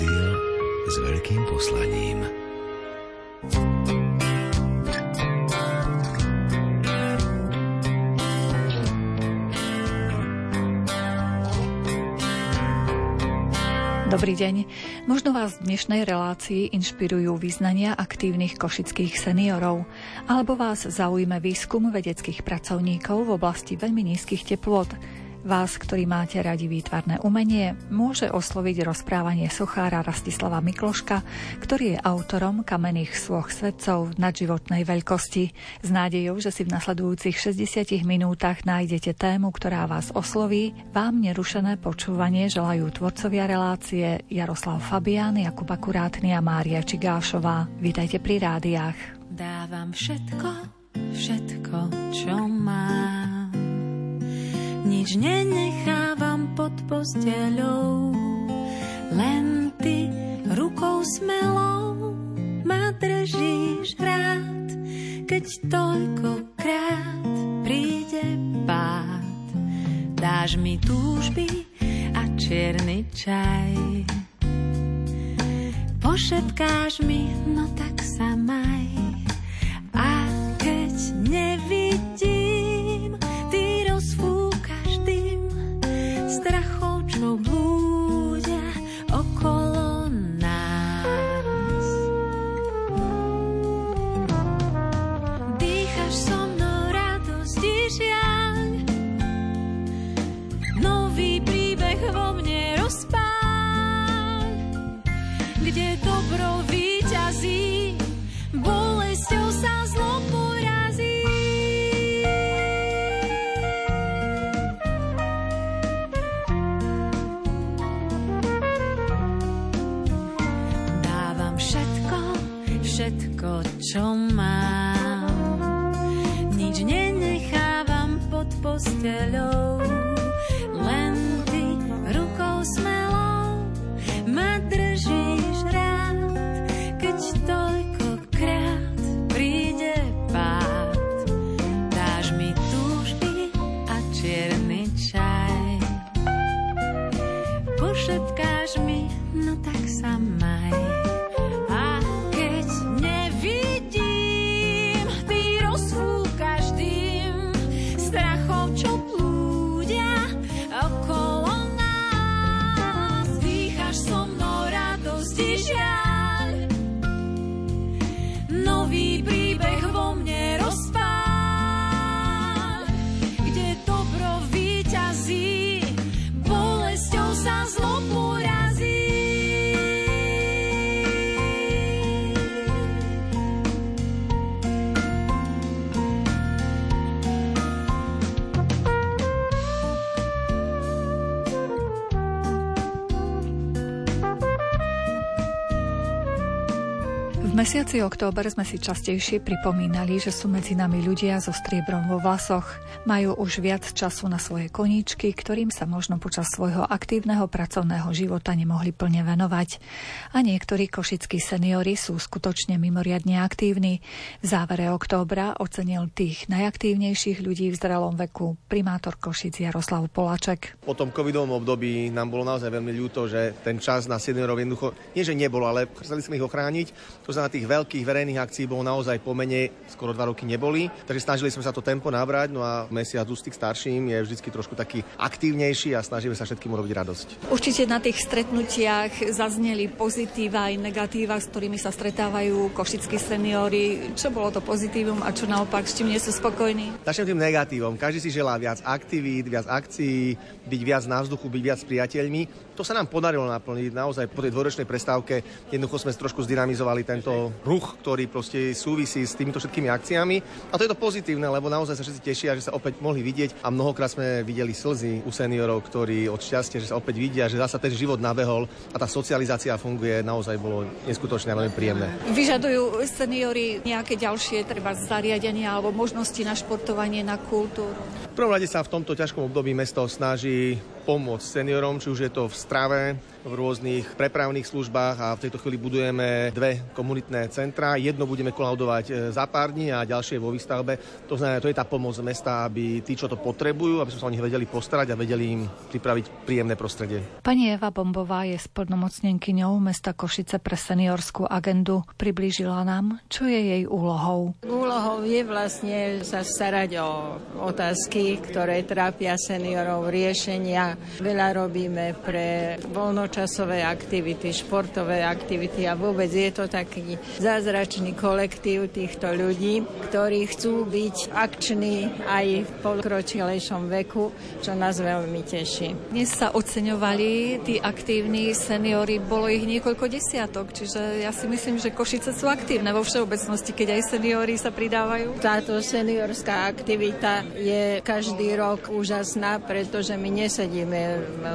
Rádio s veľkým poslaním. Dobrý deň. Možno vás v dnešnej relácii inšpirujú význania aktívnych košických seniorov, alebo vás zaujíme výskum vedeckých pracovníkov v oblasti veľmi nízkych teplôt, Vás, ktorí máte radi výtvarné umenie, môže osloviť rozprávanie sochára Rastislava Mikloška, ktorý je autorom kamenných svoch svetcov nadživotnej veľkosti. S nádejou, že si v nasledujúcich 60 minútach nájdete tému, ktorá vás osloví, vám nerušené počúvanie želajú tvorcovia relácie Jaroslav Fabián, Jakub Akurátny a Mária Čigášová. Vítajte pri rádiách. Dávam všetko, všetko, čo mám nič nenechávam pod posteľou, len ty rukou smelou ma držíš rád, keď toľkokrát príde pád. Dáš mi túžby a čierny čaj. Pošetkáš mi, no tak sa maj. A keď nevidíš, čo posteľou, len mesiaci október sme si častejšie pripomínali, že sú medzi nami ľudia so striebrom vo vlasoch. Majú už viac času na svoje koníčky, ktorým sa možno počas svojho aktívneho pracovného života nemohli plne venovať. A niektorí košickí seniory sú skutočne mimoriadne aktívni. V závere októbra ocenil tých najaktívnejších ľudí v zrelom veku primátor Košic Jaroslav Polaček. Po tom covidovom období nám bolo naozaj veľmi ľúto, že ten čas na seniorov jednoducho, nie že nebolo, ale chceli sme ich ochrániť. To znamená, tých veľkých verejných akcií bolo naozaj pomene, skoro dva roky neboli, takže snažili sme sa to tempo nabrať, no a mesiac ústy k starším je vždy trošku taký aktívnejší a snažíme sa všetkým urobiť radosť. Určite na tých stretnutiach zazneli pozitíva aj negatíva, s ktorými sa stretávajú košickí seniory. Čo bolo to pozitívum a čo naopak, s čím nie sú spokojní? Začnem tým negatívom. Každý si želá viac aktivít, viac akcií, byť viac na vzduchu, byť viac s priateľmi. To sa nám podarilo naplniť. Naozaj po tej dvoročnej prestávke jednoducho sme trošku zdynamizovali tento ruch, ktorý proste súvisí s týmito všetkými akciami. A to je to pozitívne, lebo naozaj sa všetci tešia, že sa opäť mohli vidieť a mnohokrát sme videli slzy u seniorov, ktorí od šťastia, že sa opäť vidia, že zasa ten život nabehol a tá socializácia funguje, naozaj bolo neskutočne veľmi príjemné. Vyžadujú seniory nejaké ďalšie treba zariadenia alebo možnosti na športovanie, na kultúru? V prvom rade sa v tomto ťažkom období mesto snaží pomôcť seniorom, či už je to v strave, v rôznych prepravných službách a v tejto chvíli budujeme dve komunitné centra. Jedno budeme kolaudovať e, za pár dní a ďalšie vo výstavbe. To znamená, to je tá pomoc mesta, aby tí, čo to potrebujú, aby sme sa o nich vedeli postarať a vedeli im pripraviť príjemné prostredie. Pani Eva Bombová je splnomocnenkyňou mesta Košice pre seniorskú agendu. Priblížila nám, čo je jej úlohou. Úlohou je vlastne sa starať o otázky, ktoré trápia seniorov, riešenia. Veľa robíme pre voľnočasové aktivity, športové aktivity a vôbec je to taký zázračný kolektív týchto ľudí, ktorí chcú byť akční aj v pokročilejšom veku, čo nás veľmi teší. Dnes sa oceňovali tí aktívni seniori, bolo ich niekoľko desiatok, čiže ja si myslím, že Košice sú aktívne vo všeobecnosti, keď aj seniori sa pridávajú. Táto seniorská aktivita je každý rok úžasná, pretože my nesedíme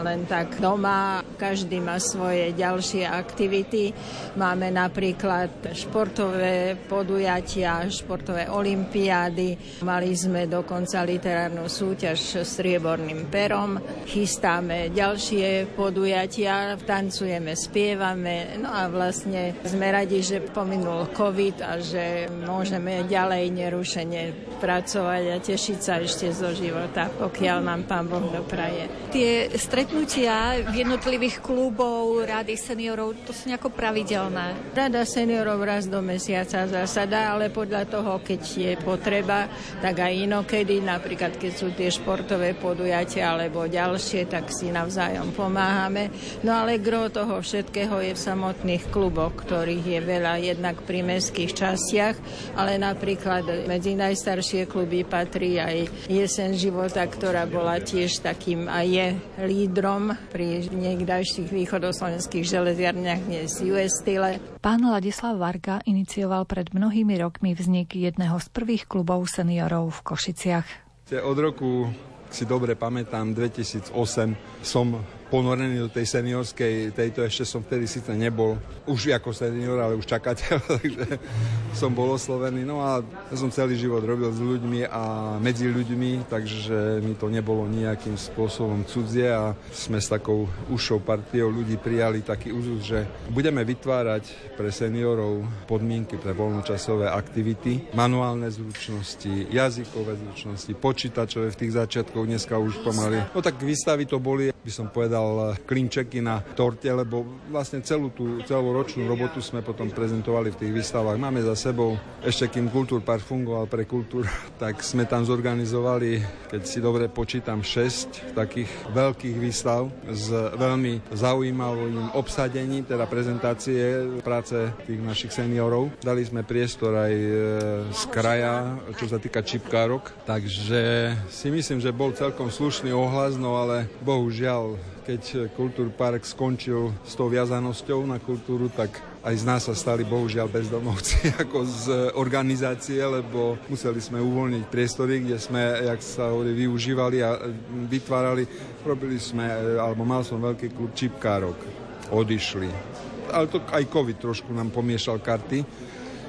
len tak doma, každý má svoje ďalšie aktivity. Máme napríklad športové podujatia, športové olimpiády. Mali sme dokonca literárnu súťaž s strieborným perom. Chystáme ďalšie podujatia, tancujeme, spievame. No a vlastne sme radi, že pominul COVID a že môžeme ďalej nerušene pracovať a tešiť sa ešte zo života, pokiaľ nám Pán Boh dopraje. Tie stretnutia jednotlivých klubov, rady seniorov, to sú nejako pravidelné? Rada seniorov raz do mesiaca zasada, ale podľa toho, keď je potreba, tak aj inokedy, napríklad keď sú tie športové podujatia alebo ďalšie, tak si navzájom pomáhame. No ale gro toho všetkého je v samotných kluboch, ktorých je veľa jednak pri mestských častiach, ale napríklad medzi najstaršie kluby patrí aj Jesen života, ktorá bola tiež takým a je lídrom pri niekdajších východoslovenských železiarniach dnes US Style. Pán Ladislav Varga inicioval pred mnohými rokmi vznik jedného z prvých klubov seniorov v Košiciach. Od roku si dobre pamätám, 2008 som ponorený do tej seniorskej, tejto ešte som vtedy síce nebol už ako senior, ale už čakateľ, takže som bol oslovený. No a som celý život robil s ľuďmi a medzi ľuďmi, takže mi to nebolo nejakým spôsobom cudzie a sme s takou užšou partiou ľudí prijali taký úzus, že budeme vytvárať pre seniorov podmienky pre voľnočasové aktivity, manuálne zručnosti, jazykové zručnosti, počítačové v tých začiatkoch dneska už pomaly. No tak výstavy to boli, by som povedal, dal klinčeky na torte, lebo vlastne celú tú celoročnú robotu sme potom prezentovali v tých výstavách. Máme za sebou, ešte kým Kultúrpark fungoval pre kultúr, tak sme tam zorganizovali, keď si dobre počítam, 6 takých veľkých výstav s veľmi zaujímavým obsadením, teda prezentácie práce tých našich seniorov. Dali sme priestor aj e, z kraja, čo sa týka čipkárok, takže si myslím, že bol celkom slušný ohlas, no ale bohužiaľ keď Kultúrpark skončil s tou viazanosťou na kultúru, tak aj z nás sa stali bohužiaľ bezdomovci ako z organizácie, lebo museli sme uvoľniť priestory, kde sme, jak sa hovorí, využívali a vytvárali. Robili sme, alebo mal som veľký klub čipkárok. Odišli. Ale to aj COVID trošku nám pomiešal karty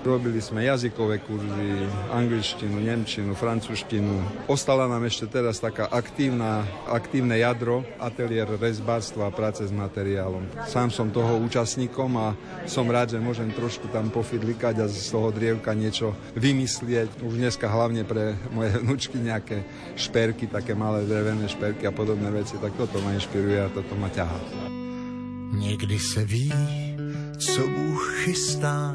Robili sme jazykové kurzy, angličtinu, nemčinu, francúzštinu. Ostala nám ešte teraz taká aktívna, aktívne jadro, ateliér rezbárstva a práce s materiálom. Sám som toho účastníkom a som rád, že môžem trošku tam pofidlikať a z toho drievka niečo vymyslieť. Už dneska hlavne pre moje vnúčky nejaké šperky, také malé drevené šperky a podobné veci. Tak toto ma inšpiruje a toto ma ťahá. Někdy se ví, co Bůh chystá,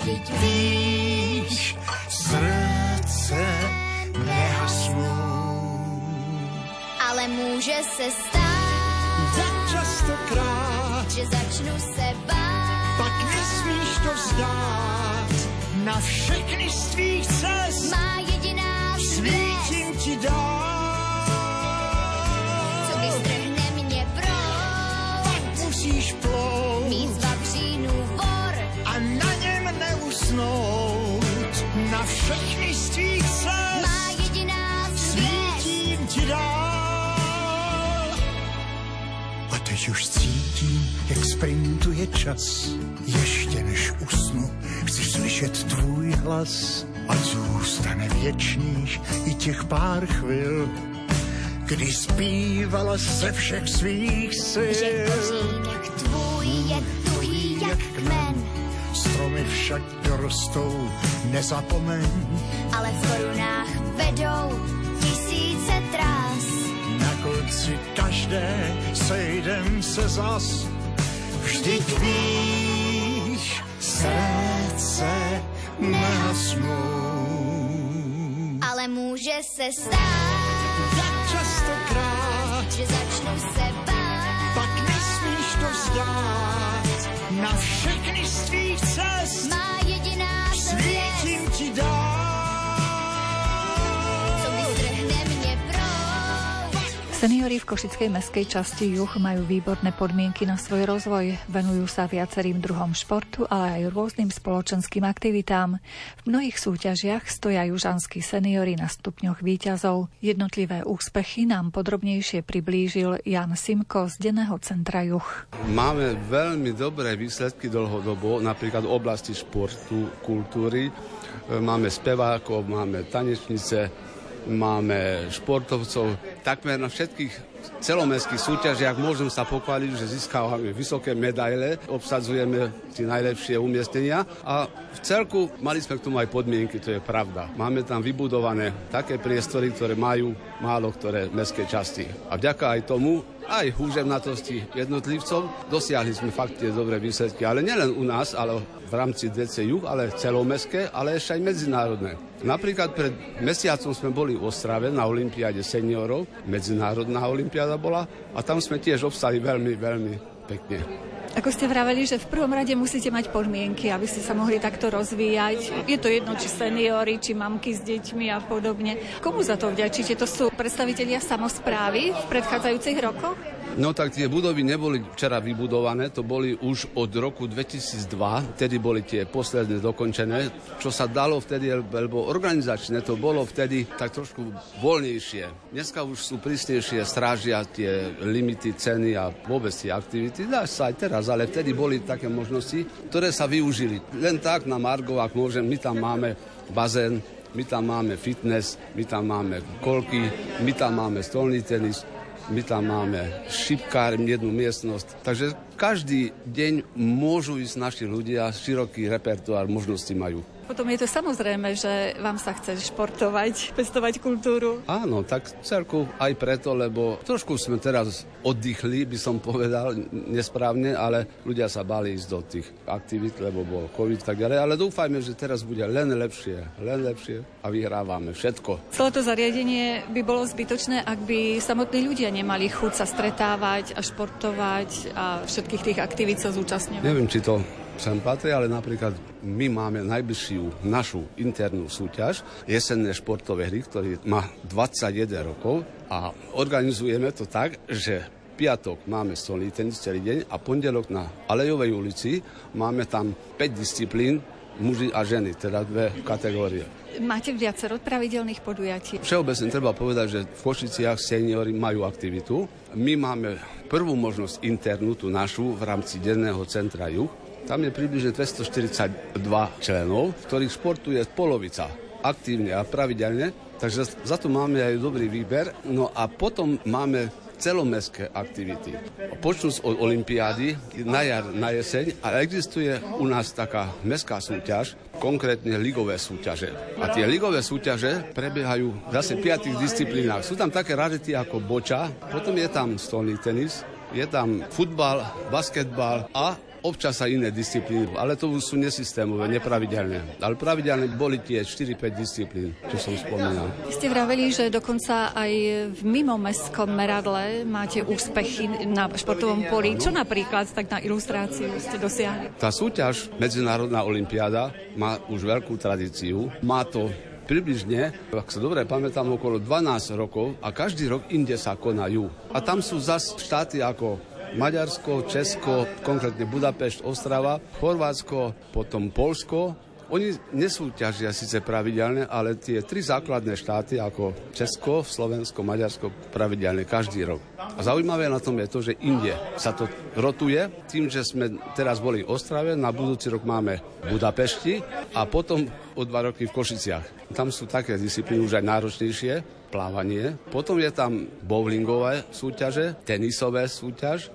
Vždyť víš, srdce nehasnou. Ale může se stát, tak častokrát, že začnu se bát. pak nesmíš to vzdát. Na všechny z tvých cest Má jediná svítím ti dát. co vystrhne mě proud. Musíš plout vzniknout na všechny z tvých cest. Má jediná Svítím ti dál. A teď už cítím, jak sprintuje čas. Ještě než usnu, chci slyšet tvůj hlas. A zůstane věčných i těch pár chvil, kdy zpívala ze všech svých sil. Že božík, jak tvůj je tuhý jak kmen, stromy však dorostou, nezapomeň. ale v korunách vedou tisíce trás. Na konci každé sejdem se zas. Vždyť víš, srdce nehasnou. Ale může se stát, Jak častokrát, že začnu se bát. pak nesmíš to vzdát. Na všechny z tvých cest. Má jediná to Seniori v Košickej meskej časti Juh majú výborné podmienky na svoj rozvoj. Venujú sa viacerým druhom športu, ale aj rôznym spoločenským aktivitám. V mnohých súťažiach stoja južanskí seniori na stupňoch výťazov. Jednotlivé úspechy nám podrobnejšie priblížil Jan Simko z Denného centra Juh. Máme veľmi dobré výsledky dlhodobo, napríklad v oblasti športu, kultúry. E, Máme spevákov, máme tanečnice, máme športovcov. Takmer na všetkých celomestských súťažiach môžem sa pochváliť, že získávame vysoké medaile, obsadzujeme tie najlepšie umiestnenia a v celku mali sme k tomu aj podmienky, to je pravda. Máme tam vybudované také priestory, ktoré majú málo ktoré mestské časti. A vďaka aj tomu, aj húževnatosti jednotlivcov, dosiahli sme fakt tie dobré výsledky, ale nielen u nás, ale v rámci DC Juh, ale celomestské, ale ešte aj medzinárodné. Napríklad pred mesiacom sme boli v Ostrave na Olympiáde seniorov, medzinárodná olympiáda bola a tam sme tiež obstali veľmi, veľmi pekne. Ako ste vraveli, že v prvom rade musíte mať podmienky, aby ste sa mohli takto rozvíjať. Je to jedno, či seniory, či mamky s deťmi a podobne. Komu za to vďačíte? To sú predstavitelia samozprávy v predchádzajúcich rokoch? No tak tie budovy neboli včera vybudované, to boli už od roku 2002, vtedy boli tie posledné dokončené, čo sa dalo vtedy, lebo organizačne to bolo vtedy tak trošku voľnejšie. Dneska už sú prísnejšie, strážia tie limity, ceny a vôbec tie aktivity. Dá sa aj teraz, ale vtedy boli také možnosti, ktoré sa využili. Len tak na Margo, ak môžem, my tam máme bazén, my tam máme fitness, my tam máme kolky, my tam máme stolný tenis, my tam máme šipkár, jednu miestnosť. Takže každý deň môžu ísť naši ľudia, široký repertoár možností majú. Potom je to samozrejme, že vám sa chce športovať, pestovať kultúru. Áno, tak celku aj preto, lebo trošku sme teraz oddychli, by som povedal nesprávne, ale ľudia sa báli ísť do tých aktivít, lebo bol COVID tak ďalej. Ale dúfajme, že teraz bude len lepšie, len lepšie a vyhrávame všetko. Celé to zariadenie by bolo zbytočné, ak by samotní ľudia nemali chuť sa stretávať a športovať a všetkých tých aktivít sa zúčastňovať. Neviem, či to sem patrí, ale napríklad my máme najbližšiu našu internú súťaž, jesenné športové hry, ktorý má 21 rokov a organizujeme to tak, že piatok máme stolný tenis celý deň a pondelok na Alejovej ulici máme tam 5 disciplín, muži a ženy, teda dve kategórie. Máte viacero pravidelných podujatí. Všeobecne treba povedať, že v Košiciach seniory majú aktivitu. My máme prvú možnosť internú, tú našu, v rámci denného centra Juh. Tam je približne 242 členov, ktorých športuje polovica aktívne a pravidelne, takže za to máme aj dobrý výber. No a potom máme celomestské aktivity. Počnúc od Olympiády na jar, na jeseň a existuje u nás taká mestská súťaž, konkrétne ligové súťaže. A tie ligové súťaže prebiehajú zase v piatých disciplínach. Sú tam také rarity ako boča, potom je tam stolný tenis, je tam futbal, basketbal a občas aj iné disciplíny, ale to sú nesystémové, nepravidelné. Ale pravidelne boli tie 4-5 disciplín, čo som spomínal. Ste vraveli, že dokonca aj v mimomestskom meradle máte úspechy na športovom poli. Čo napríklad, tak na ilustráciu ste dosiahli? Tá súťaž Medzinárodná olimpiáda má už veľkú tradíciu. Má to približne, ak sa dobre pamätám, okolo 12 rokov a každý rok inde sa konajú. A tam sú zas štáty ako Maďarsko, Česko, konkrétne Budapešť, Ostrava, Chorvátsko, potom Polsko. Oni nesúťažia síce pravidelne, ale tie tri základné štáty ako Česko, Slovensko, Maďarsko pravidelne každý rok. A zaujímavé na tom je to, že inde sa to rotuje. Tým, že sme teraz boli v Ostrave, na budúci rok máme v Budapešti a potom o dva roky v Košiciach. Tam sú také disciplíny už aj náročnejšie, plávanie. Potom je tam bowlingové súťaže, tenisové súťaž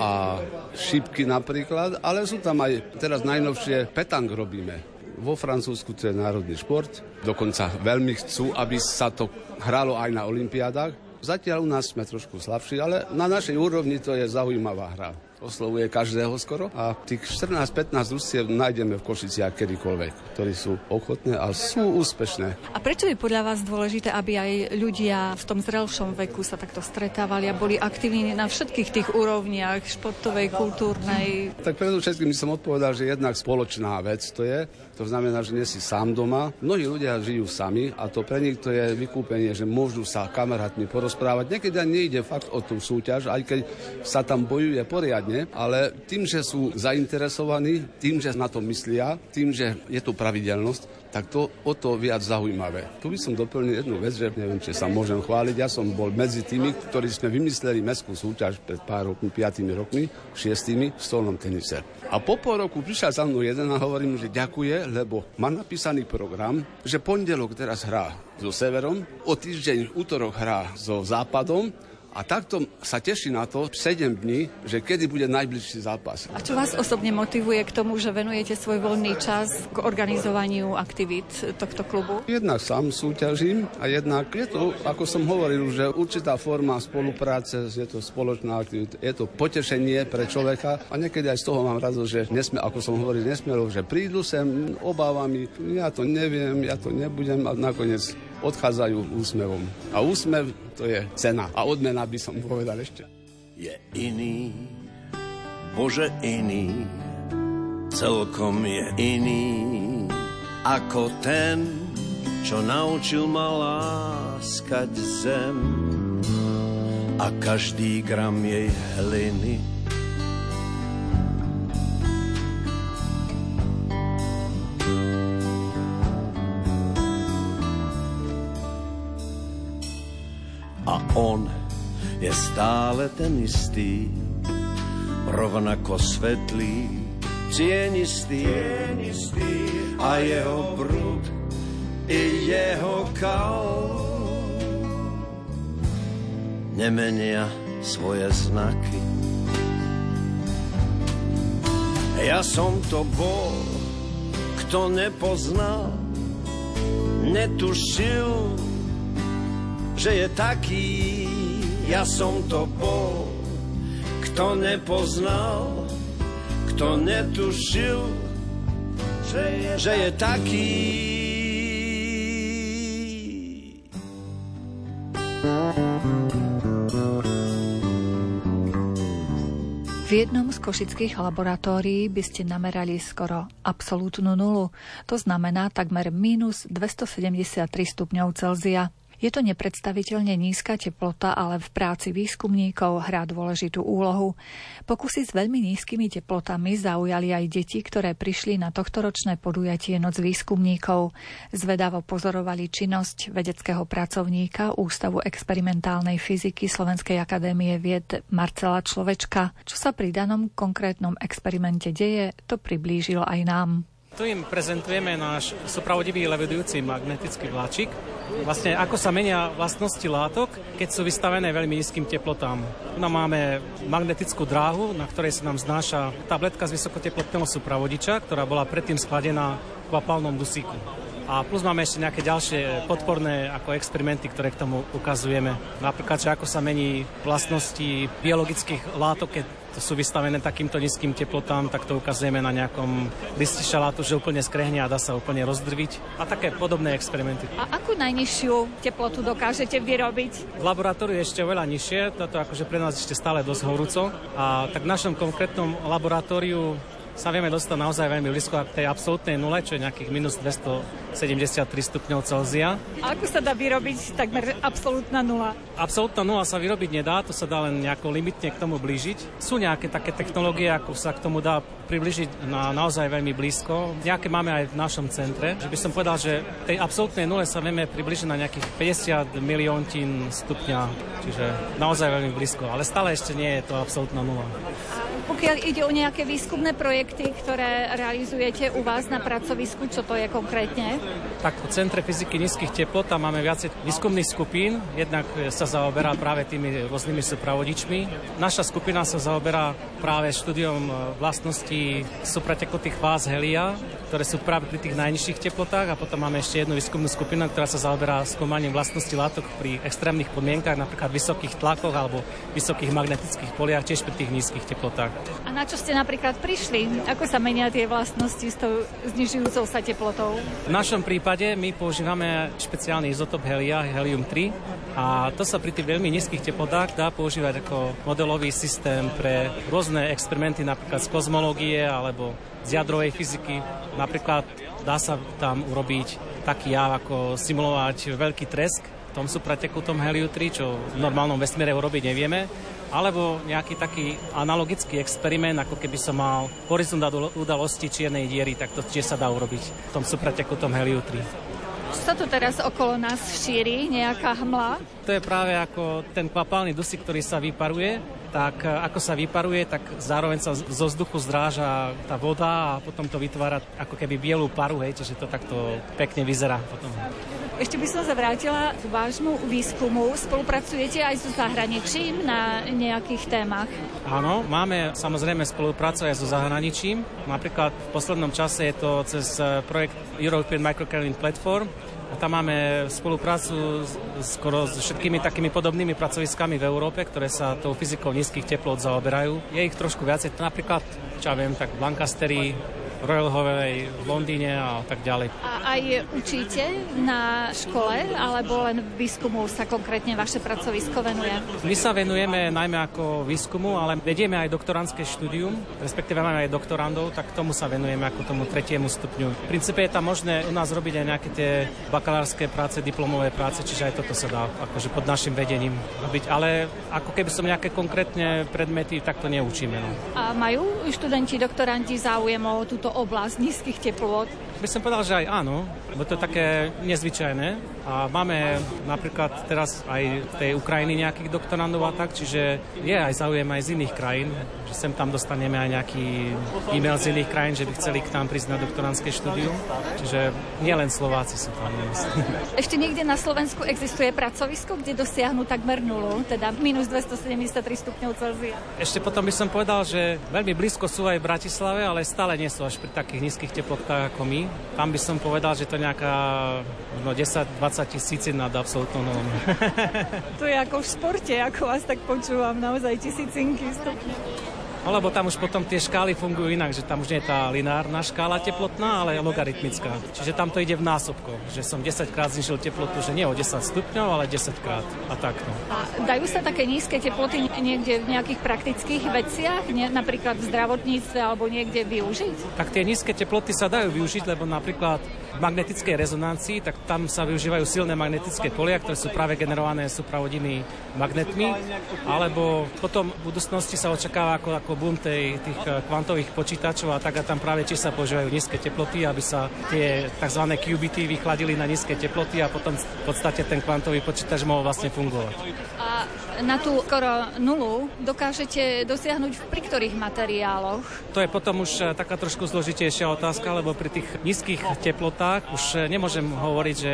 a šipky napríklad, ale sú tam aj teraz najnovšie petang robíme. Vo Francúzsku to je národný šport, dokonca veľmi chcú, aby sa to hralo aj na olympiádach. Zatiaľ u nás sme trošku slabší, ale na našej úrovni to je zaujímavá hra oslovuje každého skoro a tých 14-15 družstiev nájdeme v Košiciach kedykoľvek, ktorí sú ochotné a sú úspešné. A prečo je podľa vás dôležité, aby aj ľudia v tom zrelšom veku sa takto stretávali a boli aktívni na všetkých tých úrovniach, športovej, kultúrnej? Tak predovšetkým by som odpovedal, že jednak spoločná vec to je, to znamená, že nie si sám doma. Mnohí ľudia žijú sami a to pre nich to je vykúpenie, že môžu sa kamarátmi porozprávať. Niekedy ani nejde fakt o tú súťaž, aj keď sa tam bojuje poriadne, ale tým, že sú zainteresovaní, tým, že na to myslia, tým, že je tu pravidelnosť, tak to o to viac zaujímavé. Tu by som doplnil jednu vec, že neviem, či sa môžem chváliť. Ja som bol medzi tými, ktorí sme vymysleli mestskú súťaž pred pár rokmi, piatými rokmi, šiestými v stolnom tenise. A po pol roku prišiel za mnou jeden a hovorím, že ďakuje, lebo má napísaný program, že pondelok teraz hrá so severom, o týždeň útorok hrá so západom a takto sa teší na to 7 dní, že kedy bude najbližší zápas. A čo vás osobne motivuje k tomu, že venujete svoj voľný čas k organizovaniu aktivít tohto klubu? Jednak sám súťažím a jednak je to, ako som hovoril, že určitá forma spolupráce, je to spoločná aktivita, je to potešenie pre človeka a niekedy aj z toho mám radosť, že nesme, ako som hovoril, nesmielo, že prídu sem obávami, ja to neviem, ja to nebudem a nakoniec odchádzajú úsmevom. A úsmev to je cena a odmena by som povedal ešte. Je iný, Bože iný, celkom je iný ako ten, čo naučil ma láskať zem a každý gram jej hliny on je stále ten istý, rovnako svetlý, cienistý, cienistý a jeho brud i jeho kal nemenia svoje znaky. Ja som to bol, kto nepoznal, netušil, že je taký, ja som to bol, kto nepoznal, kto netušil, že je, že je taký. V jednom z košických laboratórií by ste namerali skoro absolútnu nulu. To znamená takmer minus 273 stupňov Celzia. Je to nepredstaviteľne nízka teplota, ale v práci výskumníkov hrá dôležitú úlohu. Pokusy s veľmi nízkymi teplotami zaujali aj deti, ktoré prišli na tohtoročné podujatie Noc výskumníkov. Zvedavo pozorovali činnosť vedeckého pracovníka Ústavu experimentálnej fyziky Slovenskej akadémie vied Marcela Človečka. Čo sa pri danom konkrétnom experimente deje, to priblížil aj nám. Tu im prezentujeme náš supravodivý levedujúci magnetický vláčik. Vlastne ako sa menia vlastnosti látok, keď sú vystavené veľmi nízkym teplotám. No máme magnetickú dráhu, na ktorej sa nám znáša tabletka z vysokoteplotného supravodiča, ktorá bola predtým skladená v kvapalnom dusíku. A plus máme ešte nejaké ďalšie podporné ako experimenty, ktoré k tomu ukazujeme. Napríklad, že ako sa mení vlastnosti biologických látok, keď to sú vystavené takýmto nízkym teplotám, tak to ukazujeme na nejakom liste šalátu, že úplne skrehne a dá sa úplne rozdrviť. A také podobné experimenty. A akú najnižšiu teplotu dokážete vyrobiť? V laboratóriu je ešte oveľa nižšie, toto akože pre nás ešte stále dosť horúco. A tak v našom konkrétnom laboratóriu sa vieme dostať naozaj veľmi blízko k tej absolútnej nule, čo je nejakých minus 273 stupňov Celzia. A ako sa dá vyrobiť takmer absolútna nula? Absolútna nula sa vyrobiť nedá, to sa dá len nejako limitne k tomu blížiť. Sú nejaké také technológie, ako sa k tomu dá približiť na naozaj veľmi blízko. Nejaké máme aj v našom centre. Že by som povedal, že tej absolútnej nule sa vieme približiť na nejakých 50 milióntin stupňa, čiže naozaj veľmi blízko. Ale stále ešte nie je to absolútna nula. A pokiaľ ide o nejaké výskumné projekty, ktoré realizujete u vás na pracovisku, čo to je konkrétne? Tak v Centre fyziky nízkych teplot tam máme viacej výskumných skupín. Jednak sa zaoberá práve tými rôznymi supravodičmi. Naša skupina sa zaoberá práve štúdiom vlastností supratekutých fáz helia, ktoré sú práve pri tých najnižších teplotách a potom máme ešte jednu výskumnú skupinu, ktorá sa zaoberá skúmaním vlastností látok pri extrémnych podmienkach, napríklad vysokých tlakoch alebo vysokých magnetických poliach, tiež pri tých nízkych teplotách. A na čo ste napríklad prišli? Ako sa menia tie vlastnosti s tou znižujúcou sa teplotou? V našom prípade my používame špeciálny izotop helia, helium-3 a to sa pri tých veľmi nízkych teplotách dá používať ako modelový systém pre rôzne experimenty, napríklad z kozmológie alebo z jadrovej fyziky. Napríklad dá sa tam urobiť taký jav, ako simulovať veľký tresk v tom supratekutom heliu 3, čo v normálnom vesmíre urobiť nevieme alebo nejaký taký analogický experiment, ako keby som mal horizont udalosti čiernej diery, tak to tiež sa dá urobiť v tom supratekutom heliu 3. Čo sa tu teraz okolo nás šíri? Nejaká hmla? To je práve ako ten kvapalný dusík, ktorý sa vyparuje. Tak ako sa vyparuje, tak zároveň sa zo vzduchu zdráža tá voda a potom to vytvára ako keby bielú paru, hej, čiže to takto pekne vyzerá potom. Ešte by som sa vrátila k vášmu výskumu. Spolupracujete aj so zahraničím na nejakých témach? Áno, máme samozrejme spoluprácu aj so zahraničím. Napríklad v poslednom čase je to cez eh, projekt European Microcurrent Platform, a tam máme spoluprácu skoro s všetkými takými podobnými pracoviskami v Európe, ktoré sa tou fyzikou nízkych teplot zaoberajú. Je ich trošku viacej, napríklad, čo ja viem, tak v Lancasteri, Royal Holloway v Londýne a tak ďalej. A aj učíte na škole, alebo len výskumu sa konkrétne vaše pracovisko venuje? My sa venujeme najmä ako výskumu, ale vedieme aj doktorantské štúdium, respektíve máme aj doktorandov, tak tomu sa venujeme ako tomu tretiemu stupňu. V princípe je tam možné u nás robiť aj nejaké tie bakalárske práce, diplomové práce, čiže aj toto sa dá akože pod našim vedením robiť. Ale ako keby som nejaké konkrétne predmety, tak to neučíme. No. A majú študenti, doktoranti záujem o túto oblasť nízkych teplôt? By som povedal, že aj áno, bo to je také nezvyčajné. A máme napríklad teraz aj v tej Ukrajiny nejakých doktorandov a tak, čiže je aj záujem aj z iných krajín, že sem tam dostaneme aj nejaký e-mail z iných krajín, že by chceli k nám prísť na doktorantské štúdium. Čiže nielen Slováci sú tam. Ešte niekde na Slovensku existuje pracovisko, kde dosiahnu takmer nulu, teda minus 273 stupňov Celzia. Ešte potom by som povedal, že veľmi blízko sú aj v Bratislave, ale stále nie sú až pri takých nízkych teplotách ako my. Tam by som povedal, že to nejaká no 10-20 20 tisíc nad absolútnou to je ako v športe, ako vás tak počúvam, naozaj tisícinky stupňov. Alebo tam už potom tie škály fungujú inak, že tam už nie je tá lineárna škála teplotná, ale logaritmická. Čiže tam to ide v násobkoch, že som 10 krát znižil teplotu, že nie o 10 stupňov, ale 10 krát a tak. No. A dajú sa také nízke teploty niekde v nejakých praktických veciach, nie, napríklad v zdravotníctve alebo niekde využiť? Tak tie nízke teploty sa dajú využiť, lebo napríklad v magnetickej rezonancii, tak tam sa využívajú silné magnetické polia, ktoré sú práve generované supravodnými magnetmi, alebo potom v budúcnosti sa očakáva ako, ako boom tej, tých eh, kvantových počítačov a tak a tam práve tiež sa používajú nízke teploty, aby sa tie tzv. qubity vychladili na nízke teploty a potom v podstate ten kvantový počítač mohol vlastne fungovať. A na tú skoro nulu dokážete dosiahnuť pri ktorých materiáloch? To je potom už eh, taká trošku zložitejšia otázka, lebo pri tých nízkych teplotách látkach už eh, nemôžem hovoriť, že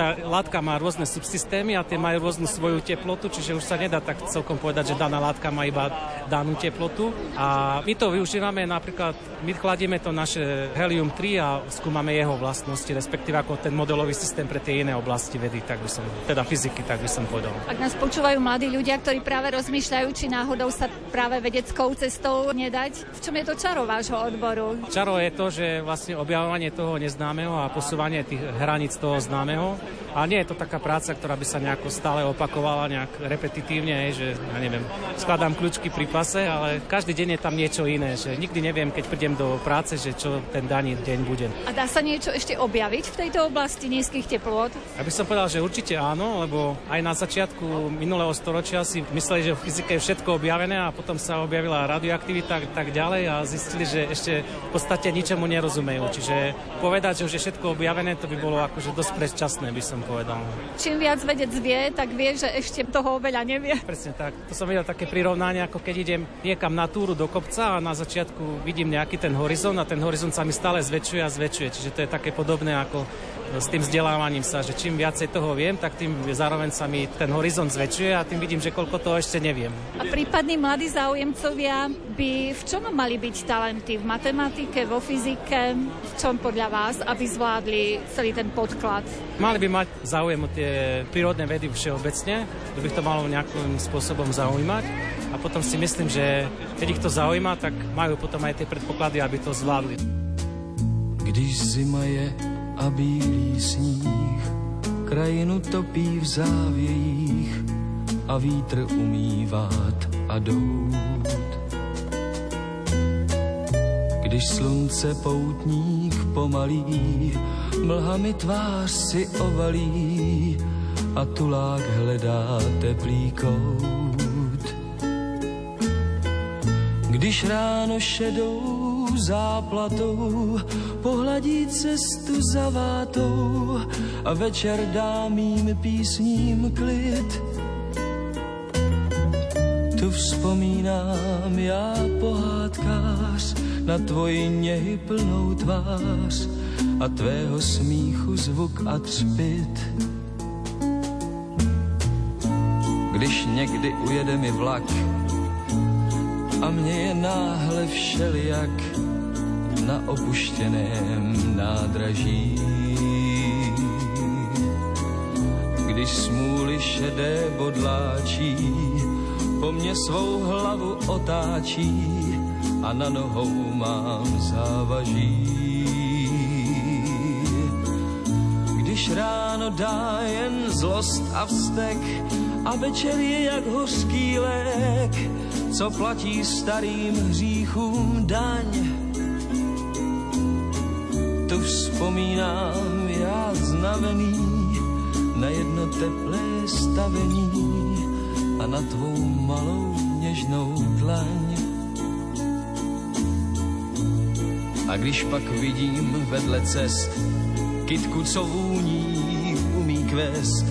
tá látka má rôzne subsystémy a tie majú rôznu svoju teplotu, čiže už sa nedá tak celkom povedať, že daná látka má iba danú teplotu. A my to využívame napríklad, my kladieme to naše helium-3 a skúmame jeho vlastnosti, respektíve ako ten modelový systém pre tie iné oblasti vedy, tak by som, teda fyziky, tak by som povedal. Ak nás počúvajú mladí ľudia, ktorí práve rozmýšľajú, či náhodou sa práve vedeckou cestou nedať, v čom je to čaro vášho odboru? Čaro je to, že vlastne objavovanie toho neznámeho a posúvanie tých hraníc toho známeho Thank you. A nie je to taká práca, ktorá by sa nejako stále opakovala, nejak repetitívne, že ja neviem, skladám kľúčky pri pase, ale každý deň je tam niečo iné, že nikdy neviem, keď prídem do práce, že čo ten daný deň bude. A dá sa niečo ešte objaviť v tejto oblasti nízkych teplôt? Ja by som povedal, že určite áno, lebo aj na začiatku minulého storočia si mysleli, že v fyzike je všetko objavené a potom sa objavila radioaktivita a tak ďalej a zistili, že ešte v podstate ničomu nerozumejú. Čiže povedať, že už je všetko objavené, to by bolo akože dosť predčasné, by som povedal. Čím viac vedec vie, tak vie, že ešte toho veľa nevie. Presne tak. To som videl také prirovnanie, ako keď idem niekam na túru do kopca a na začiatku vidím nejaký ten horizont a ten horizont sa mi stále zväčšuje a zväčšuje. Čiže to je také podobné ako s tým vzdelávaním sa, že čím viacej toho viem, tak tým zároveň sa mi ten horizont zväčšuje a tým vidím, že koľko toho ešte neviem. A prípadní mladí záujemcovia by v čom mali byť talenty? V matematike, vo fyzike? V čom podľa vás, aby zvládli celý ten podklad? Mali by mať záujem o tie prírodné vedy všeobecne, by to malo nejakým spôsobom zaujímať. A potom si myslím, že keď ich to zaujíma, tak majú potom aj tie predpoklady, aby to zvládli. Když zima je a bílý sníh krajinu topí v závějích a vítr umývát a dout. Když slunce poutník pomalý mlhami tvář si ovalí a tulák hledá teplý kout. Když ráno šedou záplatou pohladí cestu za vátou a večer dá mým písním klid. Tu vzpomínám já pohádkář na tvoji něhy plnou tvář a tvého smíchu zvuk a třpit. Když někdy ujede mi vlak a mě je náhle všelijak na opuštěném nádraží. Když smůly šedé bodláčí, po mně svou hlavu otáčí a na nohou mám závaží. Když ráno dá jen zlost a vztek a večer je jak hořký lék, co platí starým hříchům daň. Tu vzpomínám já znavený na jedno teplé stavení a na tvou malou něžnou dlaň. A když pak vidím vedle cest kytku, co vůní umí kvést,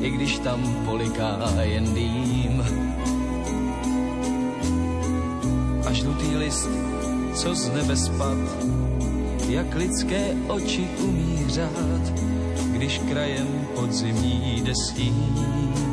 i když tam poliká jen dým, a žlutý list, co z nebe spad, jak lidské oči umí řád, když krajem podzimní desín když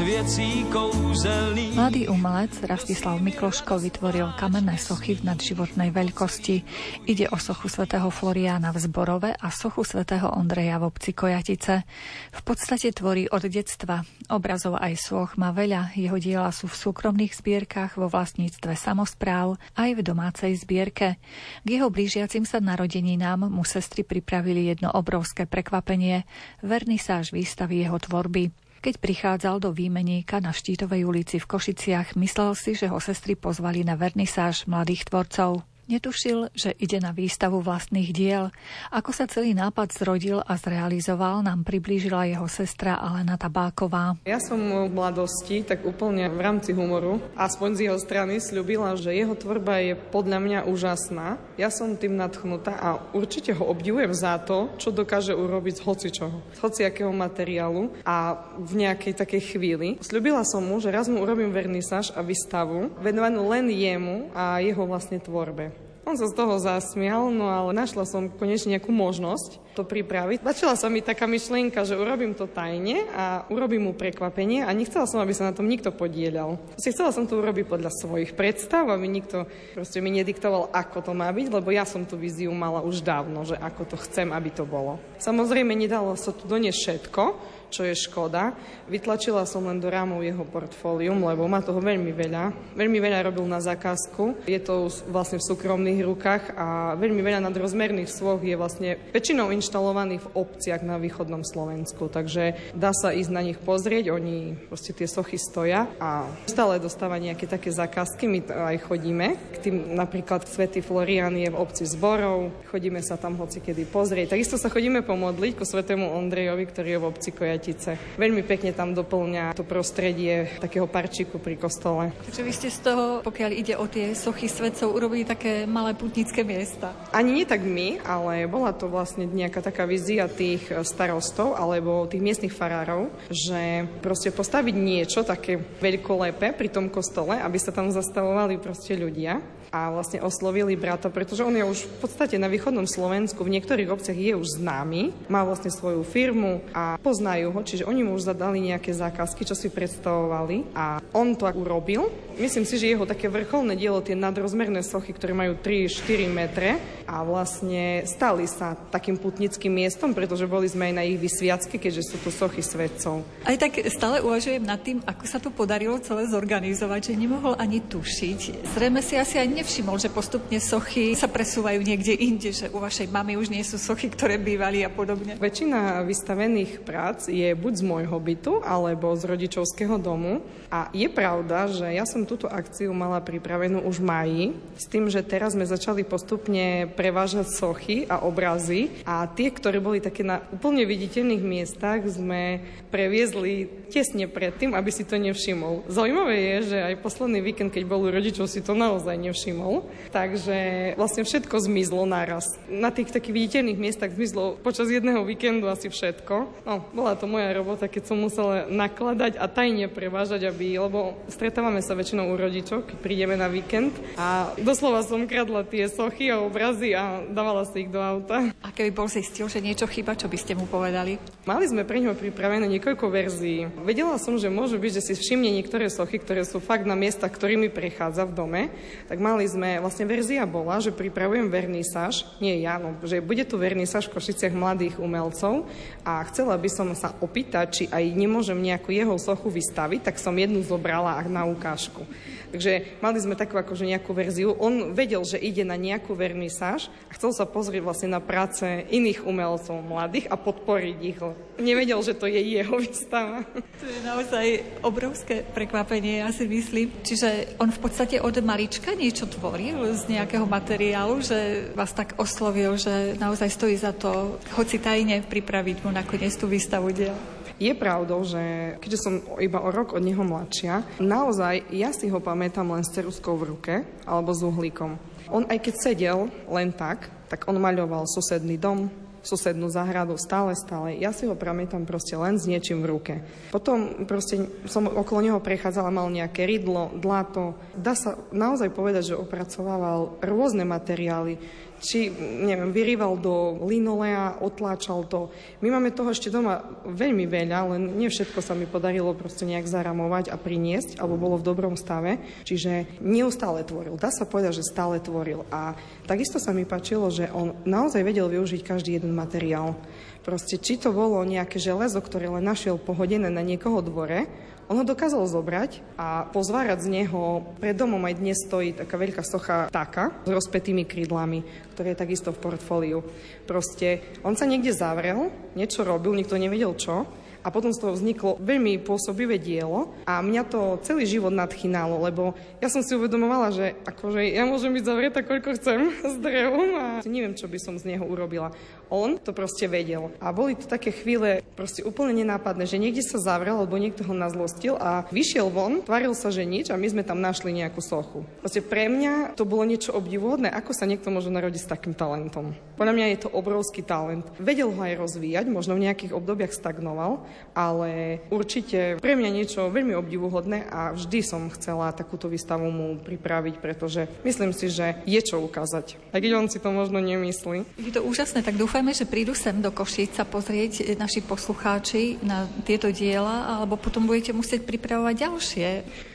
tisíc věcí kouzelných. Mladý umelec Rastislav Mikloško vytvoril kamenné sochy v nadživotnej veľkosti. Ide o sochu svätého Floriána v Zborove a sochu svätého Ondreja v obci Kojatice. V podstate tvorí od detstva. Obrazov aj soch má veľa. Jeho diela sú v súkromných zbierkach, vo vlastníctve samozpráv aj v domácej zbierke. K jeho blížiacim sa narodeninám mu sestry pripravili jedno obrovské prekvapenie. Vernisáž výstavy jeho tvorby. Keď prichádzal do výmeníka na Štítovej ulici v Košiciach, myslel si, že ho sestry pozvali na vernisáž mladých tvorcov. Netušil, že ide na výstavu vlastných diel. Ako sa celý nápad zrodil a zrealizoval, nám priblížila jeho sestra Alena Tabáková. Ja som v mladosti, tak úplne v rámci humoru, aspoň z jeho strany, slúbila, že jeho tvorba je podľa mňa úžasná. Ja som tým nadchnutá a určite ho obdivujem za to, čo dokáže urobiť z hocičoho, z hociakého materiálu a v nejakej takej chvíli. Sľubila som mu, že raz mu urobím vernisáž a výstavu venovanú len jemu a jeho vlastne tvorbe. On sa z toho zasmial, no ale našla som konečne nejakú možnosť to pripraviť. Začala sa mi taká myšlienka, že urobím to tajne a urobím mu prekvapenie a nechcela som, aby sa na tom nikto podielal. Proste chcela som to urobiť podľa svojich predstav, aby nikto proste mi nediktoval, ako to má byť, lebo ja som tú víziu mala už dávno, že ako to chcem, aby to bolo. Samozrejme, nedalo sa tu doniesť všetko, čo je škoda. Vytlačila som len do rámov jeho portfólium, lebo má toho veľmi veľa. Veľmi veľa robil na zákazku. Je to vlastne v súkromných rukách a veľmi veľa nadrozmerných svoch je vlastne väčšinou inštalovaných v obciach na východnom Slovensku. Takže dá sa ísť na nich pozrieť, oni proste tie sochy stoja a stále dostáva nejaké také zákazky. My aj chodíme. K tým napríklad Svetý Florian je v obci zborov. Chodíme sa tam hoci kedy pozrieť. Takisto sa chodíme pomodliť ku Svetému Ondrejovi, ktorý je v obci Kojatice. Veľmi pekne tam doplňa to prostredie takého parčíku pri kostole. Takže vy ste z toho, pokiaľ ide o tie sochy svetcov, urobili také malé putnické miesta. Ani nie tak my, ale bola to vlastne nejaká taká vizia tých starostov alebo tých miestnych farárov, že proste postaviť niečo také veľkolepé pri tom kostole, aby sa tam zastavovali proste ľudia a vlastne oslovili brata, pretože on je už v podstate na východnom Slovensku, v niektorých obciach je už známy, má vlastne svoju firmu a poznajú ho, čiže oni mu už zadali nejaké zákazky, čo si predstavovali a on to urobil. Myslím si, že jeho také vrcholné dielo, tie nadrozmerné sochy, ktoré majú 3-4 metre a vlastne stali sa takým putnickým miestom, pretože boli sme aj na ich vysviacky, keďže sú to sochy svetcov. Aj tak stále uvažujem nad tým, ako sa to podarilo celé zorganizovať, že nemohol ani tušiť. Zrejme si asi aj nevšimol, že postupne sochy sa presúvajú niekde inde, že u vašej mamy už nie sú sochy, ktoré bývali a podobne? Väčšina vystavených prác je buď z môjho bytu, alebo z rodičovského domu. A je pravda, že ja som túto akciu mala pripravenú už v maji, s tým, že teraz sme začali postupne prevážať sochy a obrazy a tie, ktoré boli také na úplne viditeľných miestach, sme previezli tesne predtým, aby si to nevšimol. Zaujímavé je, že aj posledný víkend, keď bol u rodičov, si to naozaj nevšimol. Takže vlastne všetko zmizlo naraz. Na tých takých viditeľných miestach zmizlo počas jedného víkendu asi všetko. No, bola to moja robota, keď som musela nakladať a tajne prevážať, aby, lebo stretávame sa väčšinou u rodičov, keď prídeme na víkend a doslova som kradla tie sochy a obrazy a dávala si ich do auta. A keby bol zistil, že niečo chyba, čo by ste mu povedali? Mali sme pre ňo pripravené niekoľko verzií. Vedela som, že môže byť, že si všimne niektoré sochy, ktoré sú fakt na miestach, ktorými prechádza v dome, tak mali mali sme, vlastne verzia bola, že pripravujem vernisáž, nie ja, no, že bude tu vernisáž v Košiciach mladých umelcov a chcela by som sa opýtať, či aj nemôžem nejakú jeho sochu vystaviť, tak som jednu zobrala na ukážku. Takže mali sme takú akože nejakú verziu. On vedel, že ide na nejakú vernisáž a chcel sa pozrieť vlastne na práce iných umelcov mladých a podporiť ich. Nevedel, že to je jeho výstava. To je naozaj obrovské prekvapenie, ja si myslím. Čiže on v podstate od malička niečo tvoril z nejakého materiálu, že vás tak oslovil, že naozaj stojí za to, hoci tajne pripraviť mu nakoniec tú výstavu diel. Je pravdou, že keďže som iba o rok od neho mladšia, naozaj ja si ho pamätám len s ceruskou v ruke alebo s uhlíkom. On aj keď sedel len tak, tak on maľoval susedný dom, susednú záhradu, stále, stále. Ja si ho pamätám proste len s niečím v ruke. Potom proste som okolo neho prechádzala, mal nejaké rydlo, dlato. Dá sa naozaj povedať, že opracovával rôzne materiály či, neviem, vyrýval do linolea, otláčal to. My máme toho ešte doma veľmi veľa, len nie všetko sa mi podarilo proste nejak zaramovať a priniesť, alebo bolo v dobrom stave. Čiže neustále tvoril. Dá sa povedať, že stále tvoril. A takisto sa mi páčilo, že on naozaj vedel využiť každý jeden materiál. Proste, či to bolo nejaké železo, ktoré len našiel pohodené na niekoho dvore, on ho dokázal zobrať a pozvárať z neho. Pred domom aj dnes stojí taká veľká socha taka s rozpetými krídlami, ktoré je takisto v portfóliu. Proste on sa niekde zavrel, niečo robil, nikto nevedel čo a potom z toho vzniklo veľmi pôsobivé dielo a mňa to celý život nadchynalo, lebo ja som si uvedomovala, že akože ja môžem byť zavretá koľko chcem s drevom a neviem, čo by som z neho urobila. On to proste vedel. A boli to také chvíle proste úplne nenápadné, že niekde sa zavrel, alebo niekto ho nazlostil a vyšiel von, tvaril sa, že nič a my sme tam našli nejakú sochu. Proste pre mňa to bolo niečo obdivuhodné, ako sa niekto môže narodiť s takým talentom. Podľa mňa je to obrovský talent. Vedel ho aj rozvíjať, možno v nejakých obdobiach stagnoval, ale určite pre mňa niečo veľmi obdivuhodné a vždy som chcela takúto výstavu mu pripraviť, pretože myslím si, že je čo ukázať. Aj keď on si to možno nemyslí. Je to úžasné, tak dúfam, Dúfajme, že prídu sem do Košica pozrieť naši poslucháči na tieto diela, alebo potom budete musieť pripravovať ďalšie.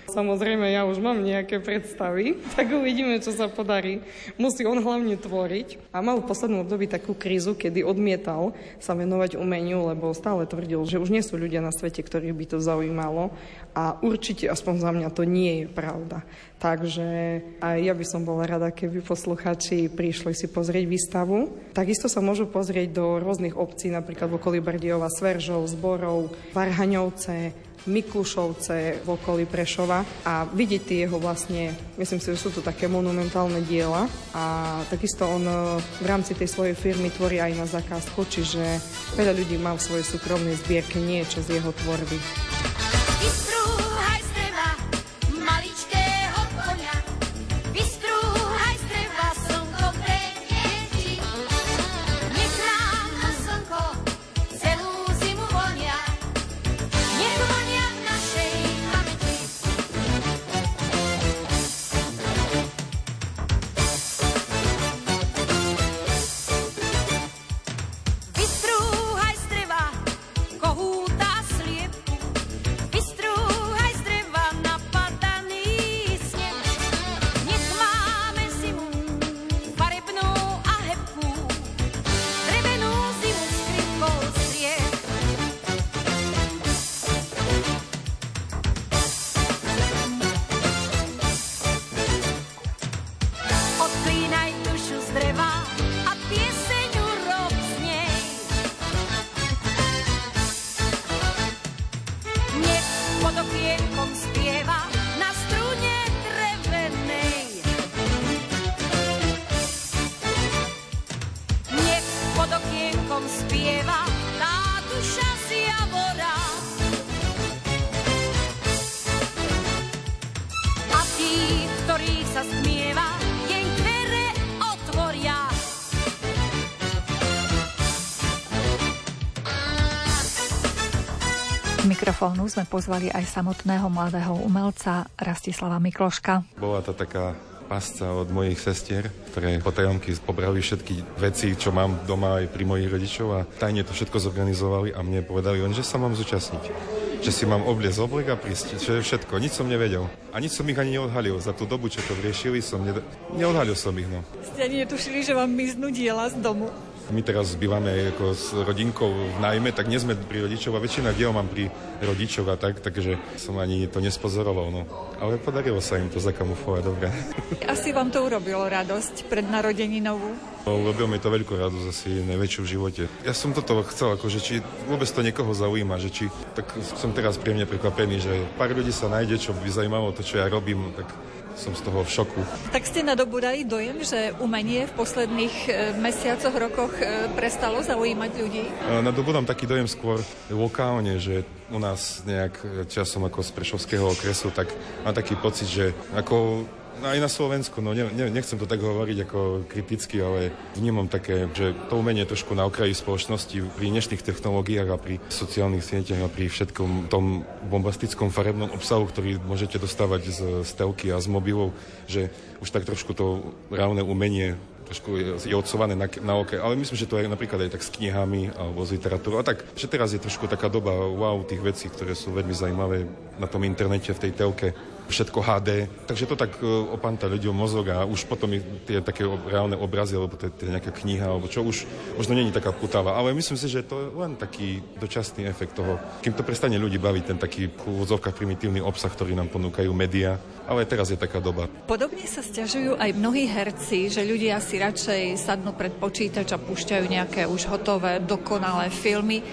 Samozrejme, ja už mám nejaké predstavy, tak uvidíme, čo sa podarí. Musí on hlavne tvoriť. A mal v poslednom období takú krízu, kedy odmietal sa venovať umeniu, lebo stále tvrdil, že už nie sú ľudia na svete, ktorých by to zaujímalo. A určite, aspoň za mňa, to nie je pravda. Takže aj ja by som bola rada, keby posluchači prišli si pozrieť výstavu. Takisto sa môžu pozrieť do rôznych obcí, napríklad v okolí Berdiova, Sveržov, Zborov, Varhaňovce, Miklušovce v okolí Prešova a vidieť tie jeho vlastne, myslím si, že sú to také monumentálne diela a takisto on e, v rámci tej svojej firmy tvorí aj na zakázku, čiže veľa ľudí má v svojej súkromnej zbierke niečo z jeho tvorby. Mikrofónu sme pozvali aj samotného mladého umelca Rastislava Mikloška. Bola to taká pasca od mojich sestier, ktoré po tajomky pobrali všetky veci, čo mám doma aj pri mojich rodičov a tajne to všetko zorganizovali a mne povedali len, že sa mám zúčastniť. Že si mám obliecť oblek a prísť, čo je všetko. Nič som nevedel. A nič som ich ani neodhalil. Za tú dobu, čo to riešili, som ne... neodhalil som ich. No. Ste ani netušili, že vám miznú diela z domu? My teraz bývame ako s rodinkou v najmä, tak nie sme pri rodičov a väčšina diel mám pri rodičov a tak, takže som ani to nespozoroval. No. Ale podarilo sa im to zakamufovať dobre. Asi vám to urobilo radosť pred narodeninovú? No, urobil mi to veľkú radosť, asi najväčšiu v živote. Ja som toto chcel, akože či vôbec to niekoho zaujíma, že či, tak som teraz príjemne prekvapený, že pár ľudí sa nájde, čo by zaujímalo to, čo ja robím, tak som z toho v šoku. Tak ste nadobudali dojem, že umenie v posledných e, mesiacoch, rokoch e, prestalo zaujímať ľudí? E, nadobudám taký dojem skôr lokálne, že u nás nejak časom ako z Prešovského okresu, tak mám taký pocit, že ako aj na Slovensku, no ne, ne, nechcem to tak hovoriť ako kriticky, ale vnímam také, že to umenie trošku na okraji spoločnosti pri dnešných technológiách a pri sociálnych sieťach a pri všetkom tom bombastickom farebnom obsahu, ktorý môžete dostávať z, z telky a z mobilov, že už tak trošku to reálne umenie trošku je odsované na, na oke, ale myslím, že to je napríklad aj tak s knihami alebo s literatúrou. A tak, že teraz je trošku taká doba wow tých vecí, ktoré sú veľmi zaujímavé na tom internete, v tej telke všetko HD, takže to tak e, opanta ľuďom mozog a už potom tie také reálne obrazy, alebo tie, tie nejaká kniha, alebo čo už možno není taká putava. Ale myslím si, že to je len taký dočasný efekt toho, kým to prestane ľudí baviť, ten taký v primitívny obsah, ktorý nám ponúkajú médiá. Ale teraz je taká doba. Podobne sa stiažujú aj mnohí herci, že ľudia si radšej sadnú pred počítač a púšťajú nejaké už hotové, dokonalé filmy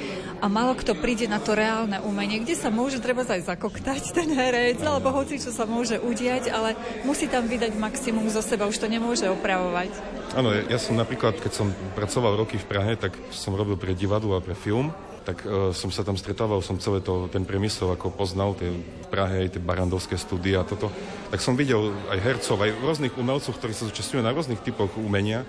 a malo kto príde na to reálne umenie, kde sa môže treba aj zakoktať ten herec, alebo hoci čo sa môže udiať, ale musí tam vydať maximum zo seba, už to nemôže opravovať. Áno, ja som napríklad, keď som pracoval roky v Prahe, tak som robil pre divadlo a pre film tak uh, som sa tam stretával, som celé to, ten priemysel ako poznal, tie v Prahe, aj tie barandovské štúdia a toto. Tak som videl aj hercov, aj rôznych umelcov, ktorí sa zúčastňujú na rôznych typoch umenia.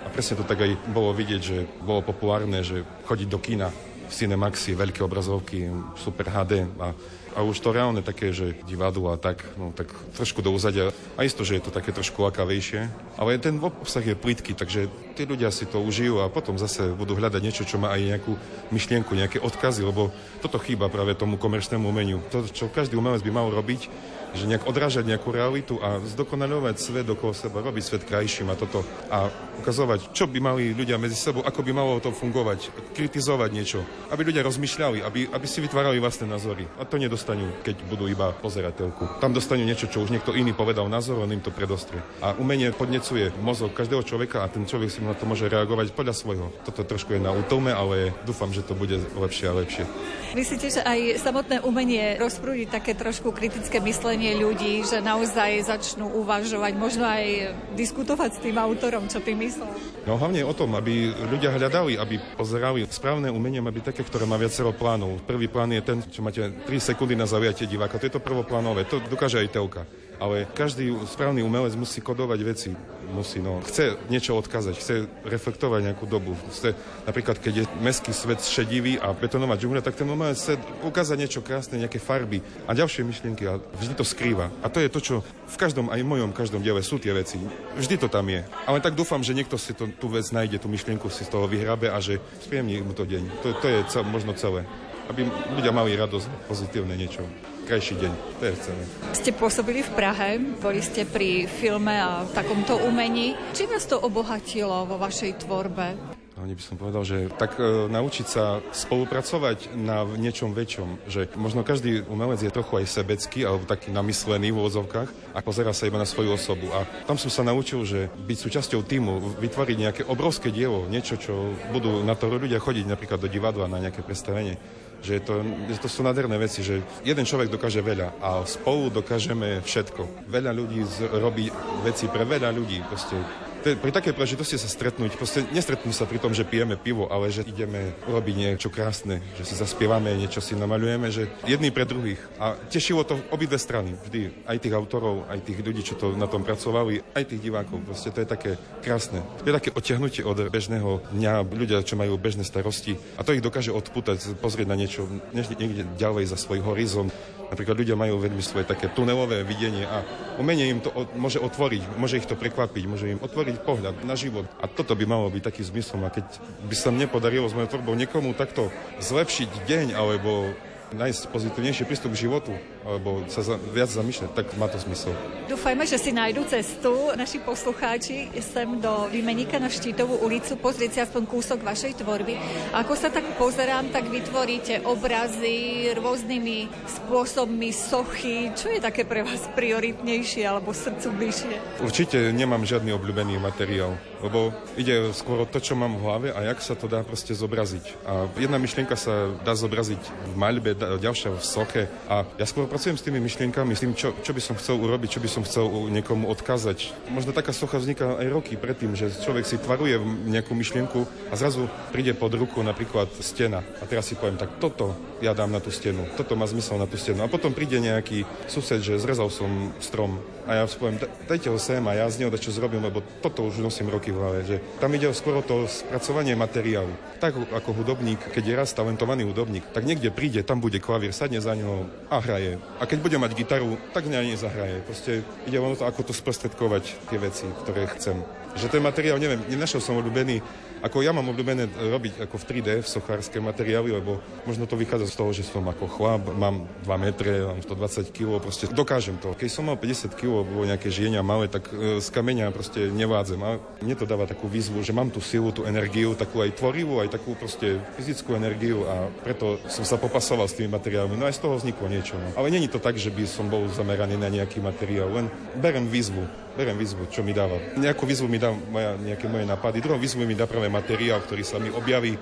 A presne to tak aj bolo vidieť, že bolo populárne, že chodiť do kina, Cinemaxy, veľké obrazovky, super HD a A už to reálne také, že divadlo a tak, no tak trošku do úzadia. A isto, že je to také trošku lakavejšie. Ale ten obsah je plitký, takže tí ľudia si to užijú a potom zase budú hľadať niečo, čo má aj nejakú myšlienku, nejaké odkazy, lebo toto chýba práve tomu komerčnému umeniu. To, čo každý umelec by mal robiť, že nejak odrážať nejakú realitu a zdokonaľovať svet okolo seba, robiť svet krajším a toto. A ukazovať, čo by mali ľudia medzi sebou, ako by malo to fungovať, kritizovať niečo, aby ľudia rozmýšľali, aby, aby si vytvárali vlastné názory. A to nedostanú, keď budú iba pozerať telku. Tam dostanú niečo, čo už niekto iný povedal názor, on im to predostrie. A umenie podnecuje mozog každého človeka a ten človek si na to môže reagovať podľa svojho. Toto trošku je na útome, ale dúfam, že to bude lepšie a lepšie. Myslíte, že aj samotné umenie rozprúdi také trošku kritické myslenie ľudí, že naozaj začnú uvažovať, možno aj diskutovať s tým autorom, čo ty myslel? No hlavne o tom, aby ľudia hľadali, aby pozerali. Správne umenie byť také, ktoré má viacero plánov. Prvý plán je ten, čo máte 3 sekundy na zaujatie diváka. To je to prvoplánové. To dokáže aj telka ale každý správny umelec musí kodovať veci. Musí, no, chce niečo odkázať, chce reflektovať nejakú dobu. Chce, napríklad, keď je mestský svet šedivý a betonová džungľa, tak ten umelec chce ukázať niečo krásne, nejaké farby a ďalšie myšlienky a vždy to skrýva. A to je to, čo v každom, aj v mojom každom diele sú tie veci. Vždy to tam je. Ale tak dúfam, že niekto si to, tú vec nájde, tú myšlienku si z toho vyhrabe a že spríjemní mu to deň. To, to je cel, možno celé. Aby ľudia mali radosť, pozitívne niečo krajší deň. To je celé. Ste pôsobili v Prahe, boli ste pri filme a takomto umení. Či vás to obohatilo vo vašej tvorbe? Hlavne by som povedal, že tak e, naučiť sa spolupracovať na niečom väčšom, že možno každý umelec je trochu aj sebecký alebo taký namyslený v úvodzovkách a pozera sa iba na svoju osobu. A tam som sa naučil, že byť súčasťou týmu, vytvoriť nejaké obrovské dielo, niečo, čo budú na to ľudia chodiť napríklad do divadla na nejaké predstavenie že to, to sú nádherné veci, že jeden človek dokáže veľa a spolu dokážeme všetko. Veľa ľudí robí veci pre veľa ľudí. Proste pri takej príležitosti sa stretnúť, proste nestretnú sa pri tom, že pijeme pivo, ale že ideme urobiť niečo krásne, že si zaspievame, niečo si namaľujeme, že jedný pre druhých. A tešilo to obidve strany, vždy. Aj tých autorov, aj tých ľudí, čo to na tom pracovali, aj tých divákov. Proste to je také krásne. To je také odtiahnutie od bežného dňa, ľudia, čo majú bežné starosti. A to ich dokáže odputať, pozrieť na niečo niekde ďalej za svoj horizont. Napríklad ľudia majú veľmi svoje také tunelové videnie a umenie im to môže otvoriť, môže ich to prekvapiť, môže im otvoriť pohľad na život. A toto by malo byť taký zmysel. A keď by sa mne podarilo s mojou tvorbou niekomu takto zlepšiť deň alebo nájsť pozitívnejší prístup k životu alebo sa za, viac zamýšľať, tak má to zmysel. Dúfajme, že si nájdu cestu naši poslucháči sem do Výmeníka na Štítovú ulicu, pozrieť si aspoň kúsok vašej tvorby. Ako sa tak pozerám, tak vytvoríte obrazy rôznymi spôsobmi, sochy. Čo je také pre vás prioritnejšie alebo srdcu bližšie? Určite nemám žiadny obľúbený materiál, lebo ide skôr o to, čo mám v hlave a jak sa to dá proste zobraziť. A jedna myšlienka sa dá zobraziť v maľbe, ďalšia v soche a ja skôr pracujem s tými myšlienkami, s tým, čo, čo by som chcel urobiť, čo by som chcel niekomu odkázať. Možno taká socha vzniká aj roky predtým, že človek si tvaruje nejakú myšlienku a zrazu príde pod ruku napríklad stena. A teraz si poviem, tak toto ja dám na tú stenu, toto má zmysel na tú stenu. A potom príde nejaký sused, že zrezal som strom a ja poviem, dajte ho sem a ja z neho čo zrobím, lebo toto už nosím roky v hlave. Že tam ide skôr o to spracovanie materiálu. Tak ako hudobník, keď je raz talentovaný hudobník, tak niekde príde, tam bude klavír, sadne za neho a hraje. A keď bude mať gitaru, tak na nej zahraje. Proste ide o to, ako to sprostredkovať tie veci, ktoré chcem. Že ten materiál, neviem, nenašiel som obľúbený ako ja mám obľúbené robiť ako v 3D v sochárske materiály, lebo možno to vychádza z toho, že som ako chlap, mám 2 metre, mám 120 kg, proste dokážem to. Keď som mal 50 kg, bolo nejaké žienia malé, tak e, z kameňa proste nevádzem. A mne to dáva takú výzvu, že mám tú silu, tú energiu, takú aj tvorivú, aj takú proste fyzickú energiu a preto som sa popasoval s tými materiálmi. No aj z toho vzniklo niečo. No. Ale není to tak, že by som bol zameraný na nejaký materiál, len berem výzvu berem výzvu, čo mi dáva. Nejakú výzvu mi dá moja, nejaké moje nápady, druhou výzvu mi dá práve materiál, ktorý sa mi objaví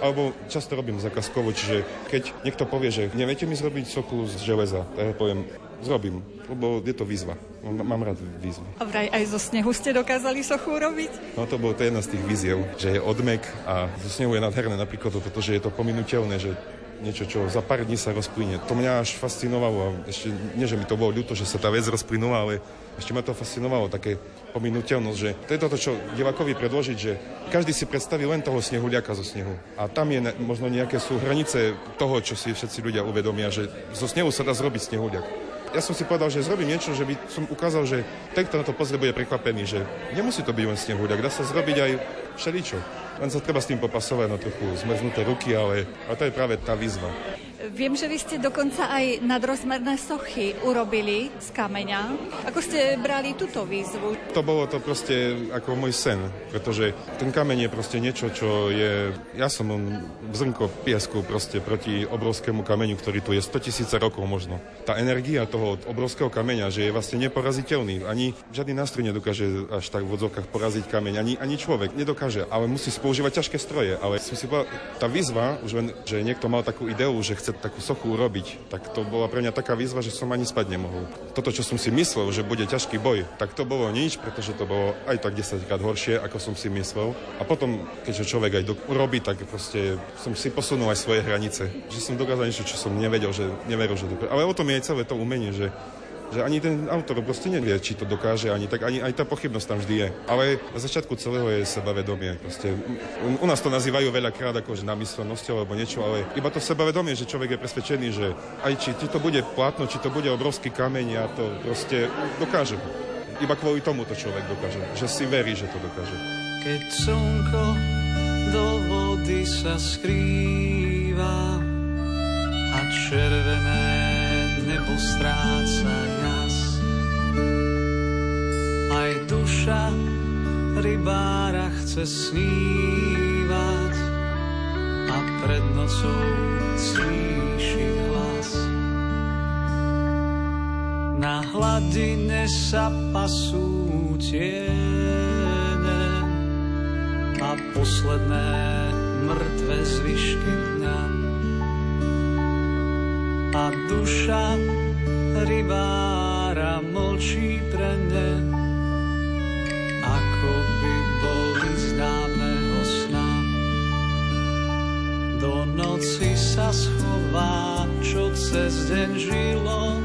alebo často robím zákazkovo, čiže keď niekto povie, že neviete mi zrobiť soku z železa, tak ja poviem, zrobím, lebo je to výzva. Mám rád výzvy. A vraj aj zo snehu ste dokázali sochu robiť? No to bolo to jedna z tých víziev, že je odmek a zo snehu je nádherné napríklad to, že je to pominuteľné, že niečo, čo za pár dní sa rozplyne. To mňa až fascinovalo a ešte nie, že mi to bolo ľúto, že sa tá vec rozplynula, ale ešte ma to fascinovalo, také pominuteľnosť, že to je toto, čo divakovi predložiť, že každý si predstaví len toho snehuliaka zo snehu. A tam je možno nejaké sú hranice toho, čo si všetci ľudia uvedomia, že zo snehu sa dá zrobiť snehuliak ja som si povedal, že zrobím niečo, že by som ukázal, že ten, kto na to pozrie, bude prekvapený, že nemusí to byť len snehuľak, dá sa zrobiť aj všeličo. Len sa treba s tým popasovať na trochu zmrznuté ruky, ale, ale to je práve tá výzva. Viem, že vy ste dokonca aj nadrozmerné sochy urobili z kameňa. Ako ste brali túto výzvu? To bolo to proste ako môj sen, pretože ten kameň je proste niečo, čo je... Ja som on zrnko piesku proste proti obrovskému kameňu, ktorý tu je 100 tisíce rokov možno. Tá energia toho obrovského kameňa, že je vlastne neporaziteľný. Ani žiadny nástroj nedokáže až tak v odzovkách poraziť kameň, ani, ani človek nedokáže, ale musí používať ťažké stroje. Ale som si povedal, tá výzva, už len, že niekto mal takú ideu, že chce takú sochu urobiť, tak to bola pre mňa taká výzva, že som ani spať nemohol. Toto, čo som si myslel, že bude ťažký boj, tak to bolo nič, pretože to bolo aj tak 10 krát horšie, ako som si myslel. A potom, keďže človek aj urobí, tak proste som si posunul aj svoje hranice. Že som dokázal niečo, čo som nevedel, že neveril, že dokáže. Ale o tom je aj celé to umenie, že že ani ten autor proste nevie, či to dokáže, ani tak, ani aj tá pochybnosť tam vždy je. Ale na začiatku celého je sebavedomie. Proste, u nás to nazývajú veľakrát ako že namyslenosťou alebo niečo, ale iba to sebavedomie, že človek je presvedčený, že aj či, či to bude plátno, či to bude obrovský kameň, ja to proste dokážem. Iba kvôli tomu to človek dokáže. Že si verí, že to dokáže. Keď slnko do vody sa skrýva a červené nebo stráca aj duša rybára chce snívať a pred nocou slíši hlas. Na hladine sa pasú tiene a posledné mŕtve zvyšky dňa. A duša rybára mlčí pre ne ako by boli z dávneho sna. Do noci sa schová, čo cez deň žilo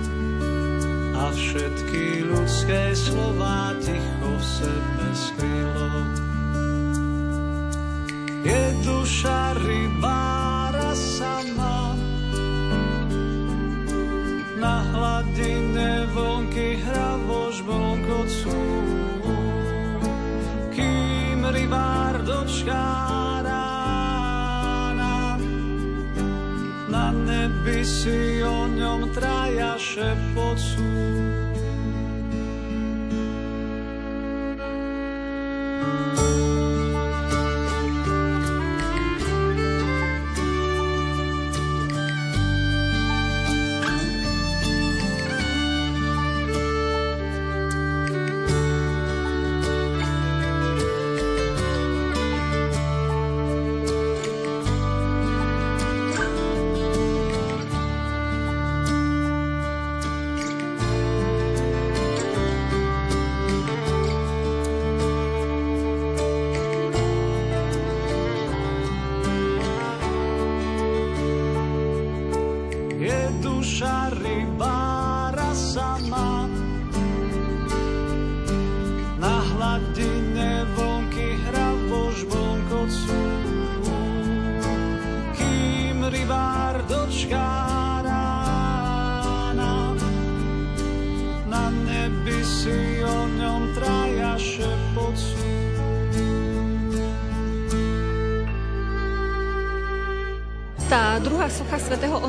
a všetky ľudské slova ticho v sebe skrylo. Je duša rybára sama, na hladine vonky nebi si o ňom traja šepocú.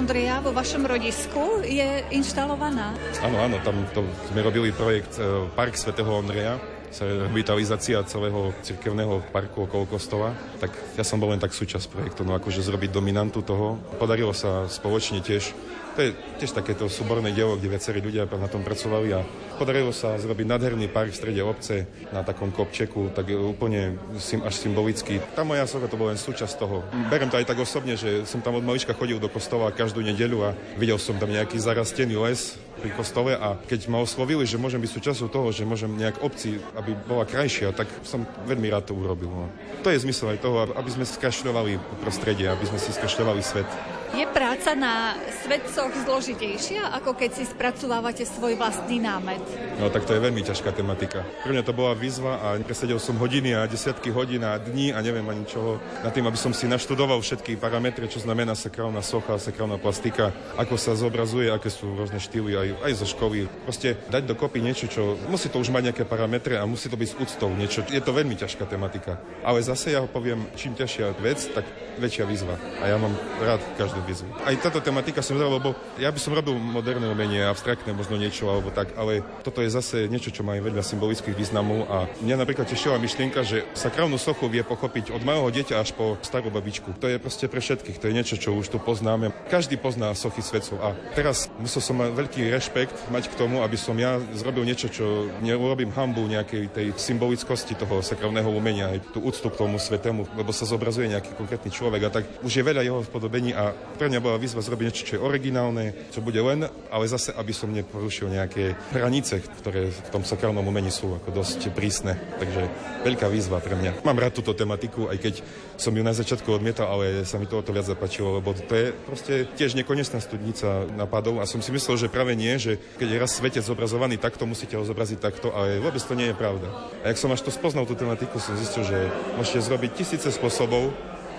Ondreja vo vašom rodisku je inštalovaná. Áno, áno, tam to sme robili projekt e, Park svätého Ondreja, revitalizácia celého cirkevného parku okolo kostola, tak ja som bol len tak súčasť projektu, no akože zrobiť dominantu toho. Podarilo sa spoločne tiež to je tiež takéto súborné dielo, kde viacerí ľudia na tom pracovali a podarilo sa zrobiť nádherný park v strede obce na takom kopčeku, tak úplne až symbolicky. Tá moja socha to bola len súčasť toho. Berem to aj tak osobne, že som tam od malička chodil do kostola každú nedeľu a videl som tam nejaký zarastený les pri kostole a keď ma oslovili, že môžem byť súčasťou toho, že môžem nejak obci, aby bola krajšia, tak som veľmi rád to urobil. No. To je zmysel aj toho, aby sme skrašľovali prostredie, aby sme si skrašľovali svet. Je práca na svetcoch zložitejšia, ako keď si spracovávate svoj vlastný námet? No tak to je veľmi ťažká tematika. Pre mňa to bola výzva a presedel som hodiny a desiatky hodín a dní a neviem ani čoho na tým, aby som si naštudoval všetky parametre, čo znamená sakrálna socha, sakrálna plastika, ako sa zobrazuje, aké sú rôzne štýly aj, aj zo školy. Proste dať dokopy niečo, čo musí to už mať nejaké parametre a musí to byť s úctou niečo. Je to veľmi ťažká tematika. Ale zase ja ho poviem, čím ťažšia vec, tak väčšia výzva. A ja mám rád každú výzvu. Aj táto tematika som zaujímavá, lebo ja by som robil moderné umenie, abstraktné možno niečo alebo tak, ale toto je zase niečo, čo má aj veľa symbolických významov a mňa napríklad tešila myšlienka, že sakrálnu sochu vie pochopiť od malého dieťa až po starú babičku. To je proste pre všetkých, to je niečo, čo už tu poznáme. Každý pozná sochy svetcov a teraz musel som mať veľký rešpekt mať k tomu, aby som ja zrobil niečo, čo neurobím hambu nejakej tej symbolickosti toho sakrálneho umenia, aj tú úctu k tomu svetému, lebo sa zobrazuje nejaký konkrétny človek a tak už je veľa jeho spodobení a pre mňa bola výzva zrobiť niečo, čo je originálne, čo bude len, ale zase, aby som neporušil nejaké hranice, ktoré v tom sakrálnom umení sú ako dosť prísne. Takže veľká výzva pre mňa. Mám rád túto tematiku, aj keď som ju na začiatku odmietal, ale sa mi to o to viac zapáčilo, lebo to je proste tiež nekonečná studnica napadov a som si myslel, že práve nie, že keď je raz svetec zobrazovaný takto, musíte ho zobraziť takto, ale vôbec to nie je pravda. A jak som až to spoznal tú tematiku, som zistil, že môžete zrobiť tisíce spôsobov,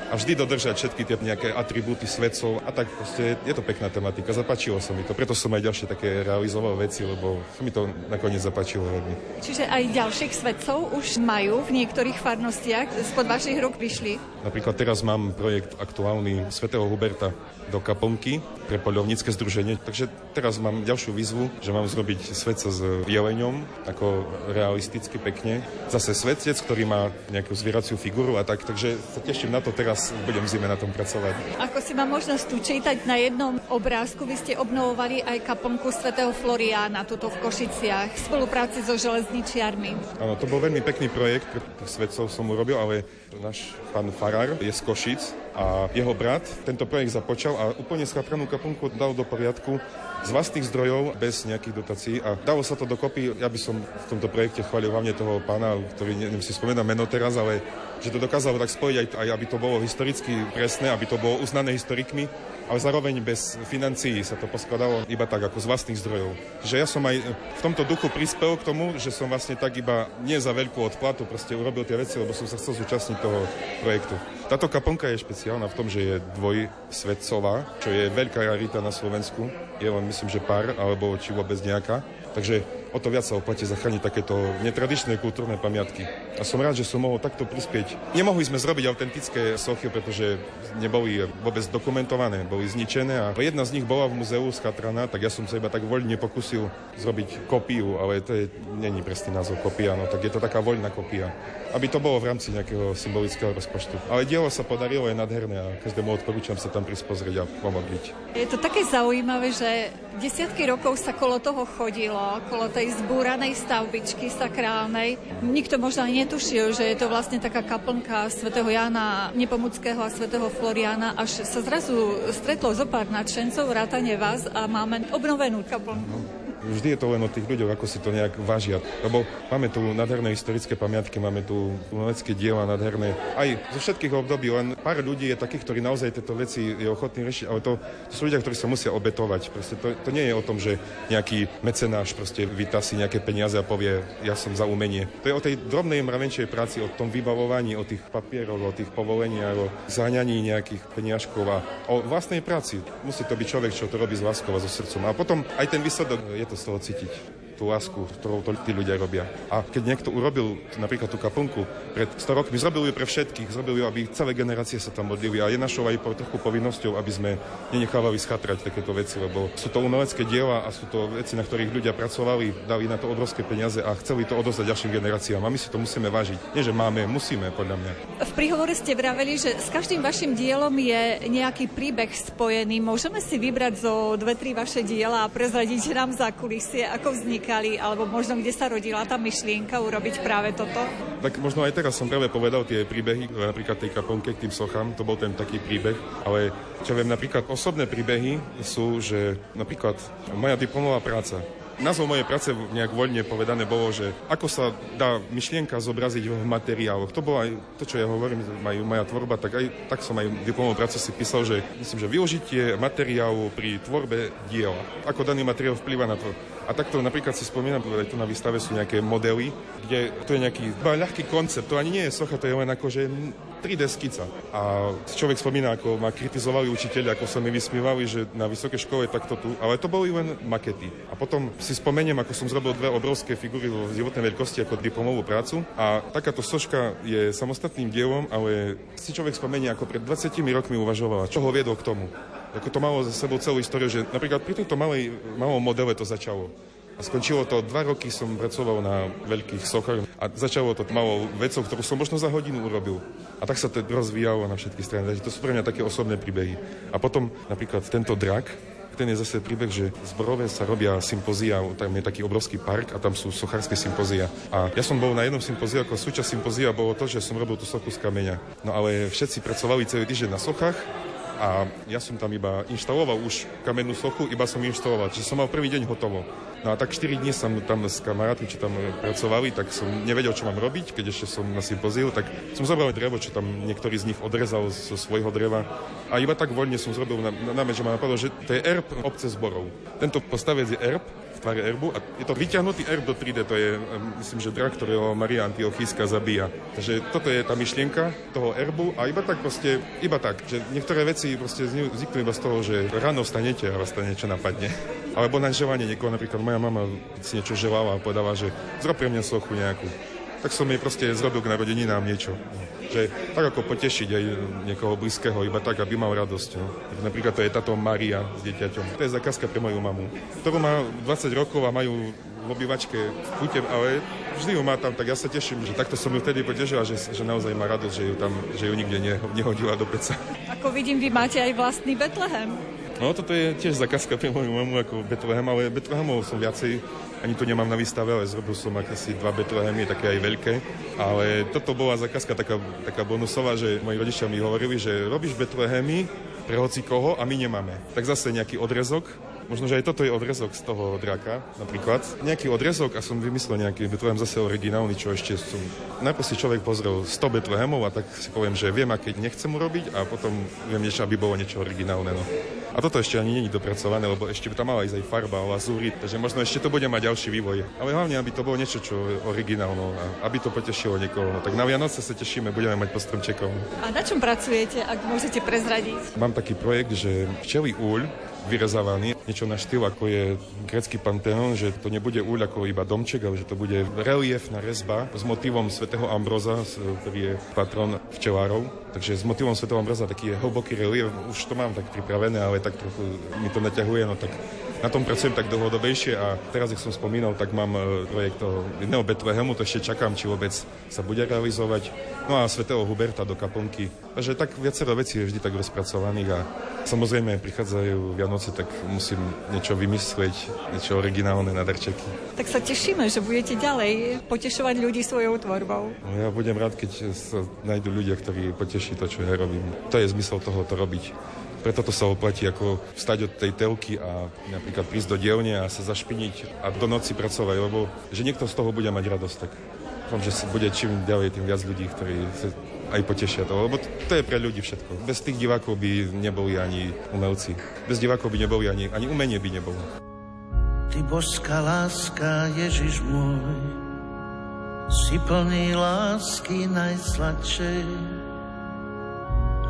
a vždy dodržať všetky tie nejaké atribúty svetcov a tak proste je to pekná tematika. Zapáčilo sa mi to, preto som aj ďalšie také realizoval veci, lebo mi to nakoniec zapáčilo veľmi. Čiže aj ďalších svetcov už majú v niektorých farnostiach spod vašich rúk vyšli? Napríklad teraz mám projekt aktuálny svätého Huberta do Kaponky pre poľovnícke združenie. Takže teraz mám ďalšiu výzvu, že mám zrobiť svetca s jeleňom, ako realisticky pekne. Zase svetec, ktorý má nejakú zvieraciu figuru a tak, takže sa teším na to teraz, budem zime na tom pracovať. Ako si mám možnosť tu čítať na jednom obrázku, vy ste obnovovali aj kaponku svätého Floriána, tuto v Košiciach, v spolupráci so železničiarmi. Áno, to bol veľmi pekný projekt, pre tých svetcov som urobil, ale náš pán Farar je z Košic a jeho brat tento projekt započal a úplne schatranú kaplnku dal do poriadku z vlastných zdrojov, bez nejakých dotácií a dalo sa to dokopy. Ja by som v tomto projekte chválil hlavne toho pána, ktorý neviem si spomínam meno teraz, ale že to dokázalo tak spojiť aj, aj aby to bolo historicky presné, aby to bolo uznané historikmi, ale zároveň bez financií sa to poskladalo iba tak ako z vlastných zdrojov. Že ja som aj v tomto duchu prispel k tomu, že som vlastne tak iba nie za veľkú odplatu proste urobil tie veci, lebo som sa chcel zúčastniť toho projektu. Táto kaponka je špeciálna v tom, že je dvojsvetcová, čo je veľká rarita na Slovensku. Je len myslím, že pár, alebo či vôbec nejaká. Takže o to viac sa oplatí zachrániť takéto netradičné kultúrne pamiatky. A som rád, že som mohol takto prispieť. Nemohli sme zrobiť autentické sochy, pretože neboli vôbec dokumentované, boli zničené a jedna z nich bola v muzeu z Katrana, tak ja som sa iba tak voľne pokusil zrobiť kopiu, ale to je, není presný názov kopia, no tak je to taká voľná kopia aby to bolo v rámci nejakého symbolického rozpočtu. Ale dielo sa podarilo, je nádherné a každému odporúčam sa tam prísť pozrieť a pomodliť. Je to také zaujímavé, že desiatky rokov sa kolo toho chodilo, kolo tej zbúranej stavbičky sakrálnej. Nikto možno ani netušil, že je to vlastne taká kaplnka svätého Jana Nepomuckého a svätého Floriana, až sa zrazu stretlo zo pár nadšencov, vrátane vás a máme obnovenú kaplnku. Vždy je to len o tých ľuďoch, ako si to nejak vážia. Lebo máme tu nádherné historické pamiatky, máme tu umelecké diela nádherné. Aj zo všetkých období, len pár ľudí je takých, ktorí naozaj tieto veci je ochotní riešiť, ale to, to sú ľudia, ktorí sa musia obetovať. Proste to, to nie je o tom, že nejaký mecenáš proste vytasí nejaké peniaze a povie, ja som za umenie. To je o tej drobnej mravenčej práci, o tom vybavovaní, o tých papieroch, o tých povoleniach, o zháňaní nejakých peniažkov a o vlastnej práci. Musí to byť človek, čo to robí z láskou a so srdcom. A potom aj ten výsledok je to z toho cítiť tú lásku, ktorou to tí ľudia robia. A keď niekto urobil napríklad tú kaplnku pred 100 rokmi, zrobil ju pre všetkých, zrobil ju, aby celé generácie sa tam modlili a je našou aj po trochu povinnosťou, aby sme nenechávali schatrať takéto veci, lebo sú to umelecké diela a sú to veci, na ktorých ľudia pracovali, dali na to obrovské peniaze a chceli to odozdať ďalším generáciám. A my si to musíme vážiť. Nie, že máme, musíme, podľa mňa. V príhovore ste vraveli, že s každým vašim dielom je nejaký príbeh spojený. Môžeme si vybrať zo dve, tri vaše diela a prezradiť nám za kulisie, ako vznik vznikali, alebo možno kde sa rodila tá myšlienka urobiť práve toto? Tak možno aj teraz som práve povedal tie príbehy, napríklad tej kaponke k tým sochám, to bol ten taký príbeh, ale čo viem, napríklad osobné príbehy sú, že napríklad moja diplomová práca Názov mojej práce nejak voľne povedané bolo, že ako sa dá myšlienka zobraziť v materiáloch. To bolo aj to, čo ja hovorím, majú moja tvorba, tak aj tak som aj diplomovú prácu si písal, že myslím, že využitie materiálu pri tvorbe diela. Ako daný materiál vplýva na to. A takto napríklad si spomínam, aj tu na výstave sú nejaké modely, kde to je nejaký ľahký koncept. To ani nie je socha, to je len ako, že 3D skica. A človek spomína, ako ma kritizovali učiteľi, ako sa mi vysmievali, že na vysokej škole takto tu. Ale to boli len makety. A potom si spomeniem, ako som zrobil dve obrovské figúry vo životnej veľkosti ako diplomovú prácu. A takáto soška je samostatným dielom, ale si človek spomenie, ako pred 20 rokmi uvažovala, čo ho viedol k tomu ako to malo za sebou celú históriu, že napríklad pri tejto malej, malom modele to začalo. A skončilo to, dva roky som pracoval na veľkých sochách a začalo to malou vecou, ktorú som možno za hodinu urobil. A tak sa to rozvíjalo na všetky strany. Takže to sú pre mňa také osobné príbehy. A potom napríklad tento drak, ten je zase príbeh, že z Borove sa robia sympozia, tam je taký obrovský park a tam sú sochárske sympozia. A ja som bol na jednom sympozii, ako súčasť sympozia bolo to, že som robil tú sochu z kameňa. No ale všetci pracovali celý týždeň na sochách a ja som tam iba inštaloval už kamennú sochu, iba som inštaloval, čiže som mal prvý deň hotovo. No a tak 4 dní som tam s kamarátmi, čo tam pracovali, tak som nevedel, čo mám robiť, keď ešte som na sympozíu, tak som zobral drevo, čo tam niektorý z nich odrezal zo svojho dreva. A iba tak voľne som zrobil na, na, na že ma napadlo, že to je erb obce zborov. Tento postavec je erb, v tvare erbu a je to vyťahnutý erb do 3D, to je, myslím, že drak, ktorého Maria Antiochíska zabíja. Takže toto je tá myšlienka toho erbu a iba tak proste, iba tak, že niektoré veci proste vzniknú iba z toho, že ráno vstanete a vás tam niečo napadne. Alebo na želanie niekoho, napríklad moja mama si niečo želala a povedala, že zrob pre mňa sochu nejakú. Tak som jej proste zrobil k narodeninám niečo. Že tak ako potešiť aj niekoho blízkeho, iba tak, aby mal radosť. No. Napríklad to je táto Maria s dieťaťom. To je zakázka pre moju mamu, ktorú má 20 rokov a majú v obývačke v kute, ale vždy ju má tam, tak ja sa teším, že takto som ju vtedy potešila, že, že naozaj má radosť, že ju tam, že ju nikde nehodila do peca. Ako vidím, vy máte aj vlastný Betlehem. No, toto je tiež zakázka pre moju mamu ako Betlehem, ale Betlehemov som viacej ani to nemám na výstave, ale zrobil som akési dva Betlehemy, také aj veľké. Ale toto bola zakázka taká, taká bonusová, že moji rodičia mi hovorili, že robíš Betlehemy pre hoci koho a my nemáme. Tak zase nejaký odrezok Možno, že aj toto je odrezok z toho draka, napríklad. Nejaký odrezok a som vymyslel nejaký Betlehem zase originálny, čo ešte som... Najprv si človek pozrel 100 Betlehemov a tak si poviem, že viem, aké nechcem urobiť a potom viem niečo, aby bolo niečo originálne. No. A toto ešte ani není dopracované, lebo ešte by tam mala ísť aj farba, lazúri, takže možno ešte to bude mať ďalší vývoj. Ale hlavne, aby to bolo niečo, čo je originálno a aby to potešilo niekoho. No, tak na Vianoce sa tešíme, budeme mať po stromčekov. A na čom pracujete, ak môžete prezradiť? Mám taký projekt, že včelý úľ vyrezávaný. Niečo na štýl, ako je grecký panteón, že to nebude úľ ako iba domček, ale že to bude reliefná rezba s motivom svätého Ambroza, ktorý je patron včelárov. Takže s motivom svätého Ambroza taký je hlboký relief. Už to mám tak pripravené, ale tak trochu mi to naťahuje, no tak na tom pracujem tak dlhodobejšie a teraz, jak som spomínal, tak mám e, projekt toho jedného Betlehemu, to ešte čakám, či vôbec sa bude realizovať. No a svätého Huberta do kaplnky. Takže tak viacero vecí je vždy tak rozpracovaných a samozrejme prichádzajú Vianoce, tak musím niečo vymyslieť, niečo originálne na darčeky. Tak sa tešíme, že budete ďalej potešovať ľudí svojou tvorbou. No ja budem rád, keď sa nájdú ľudia, ktorí poteší to, čo ja robím. To je zmysel toho to robiť. Preto to sa oplatí ako vstať od tej telky a napríklad prísť do dielne a sa zašpiniť a do noci pracovať, lebo že niekto z toho bude mať radosť, tak dúfam, že bude čím ďalej tým viac ľudí, ktorí sa aj potešia to, lebo to je pre ľudí všetko. Bez tých divákov by neboli ani umelci. Bez divákov by neboli ani, ani umenie by nebolo. Ty božská láska, Ježiš môj, si plný lásky najsladšej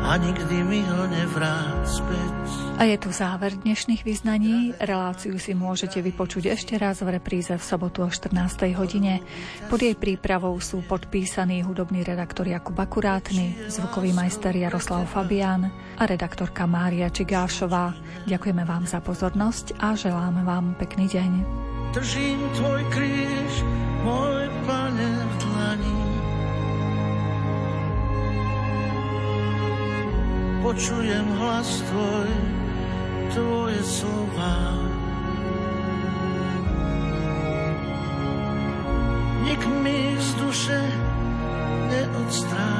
a nikdy mi ho nevrát späť. A je tu záver dnešných vyznaní. Reláciu si môžete vypočuť ešte raz v repríze v sobotu o 14. hodine. Pod jej prípravou sú podpísaní hudobný redaktor Jakub Akurátny, zvukový majster Jaroslav Fabián a redaktorka Mária Čigášová. Ďakujeme vám za pozornosť a želáme vám pekný deň. Držím tvoj kríž, môj počujem hlas tvoj, tvoje slova. Nik mi z duše neodstráni.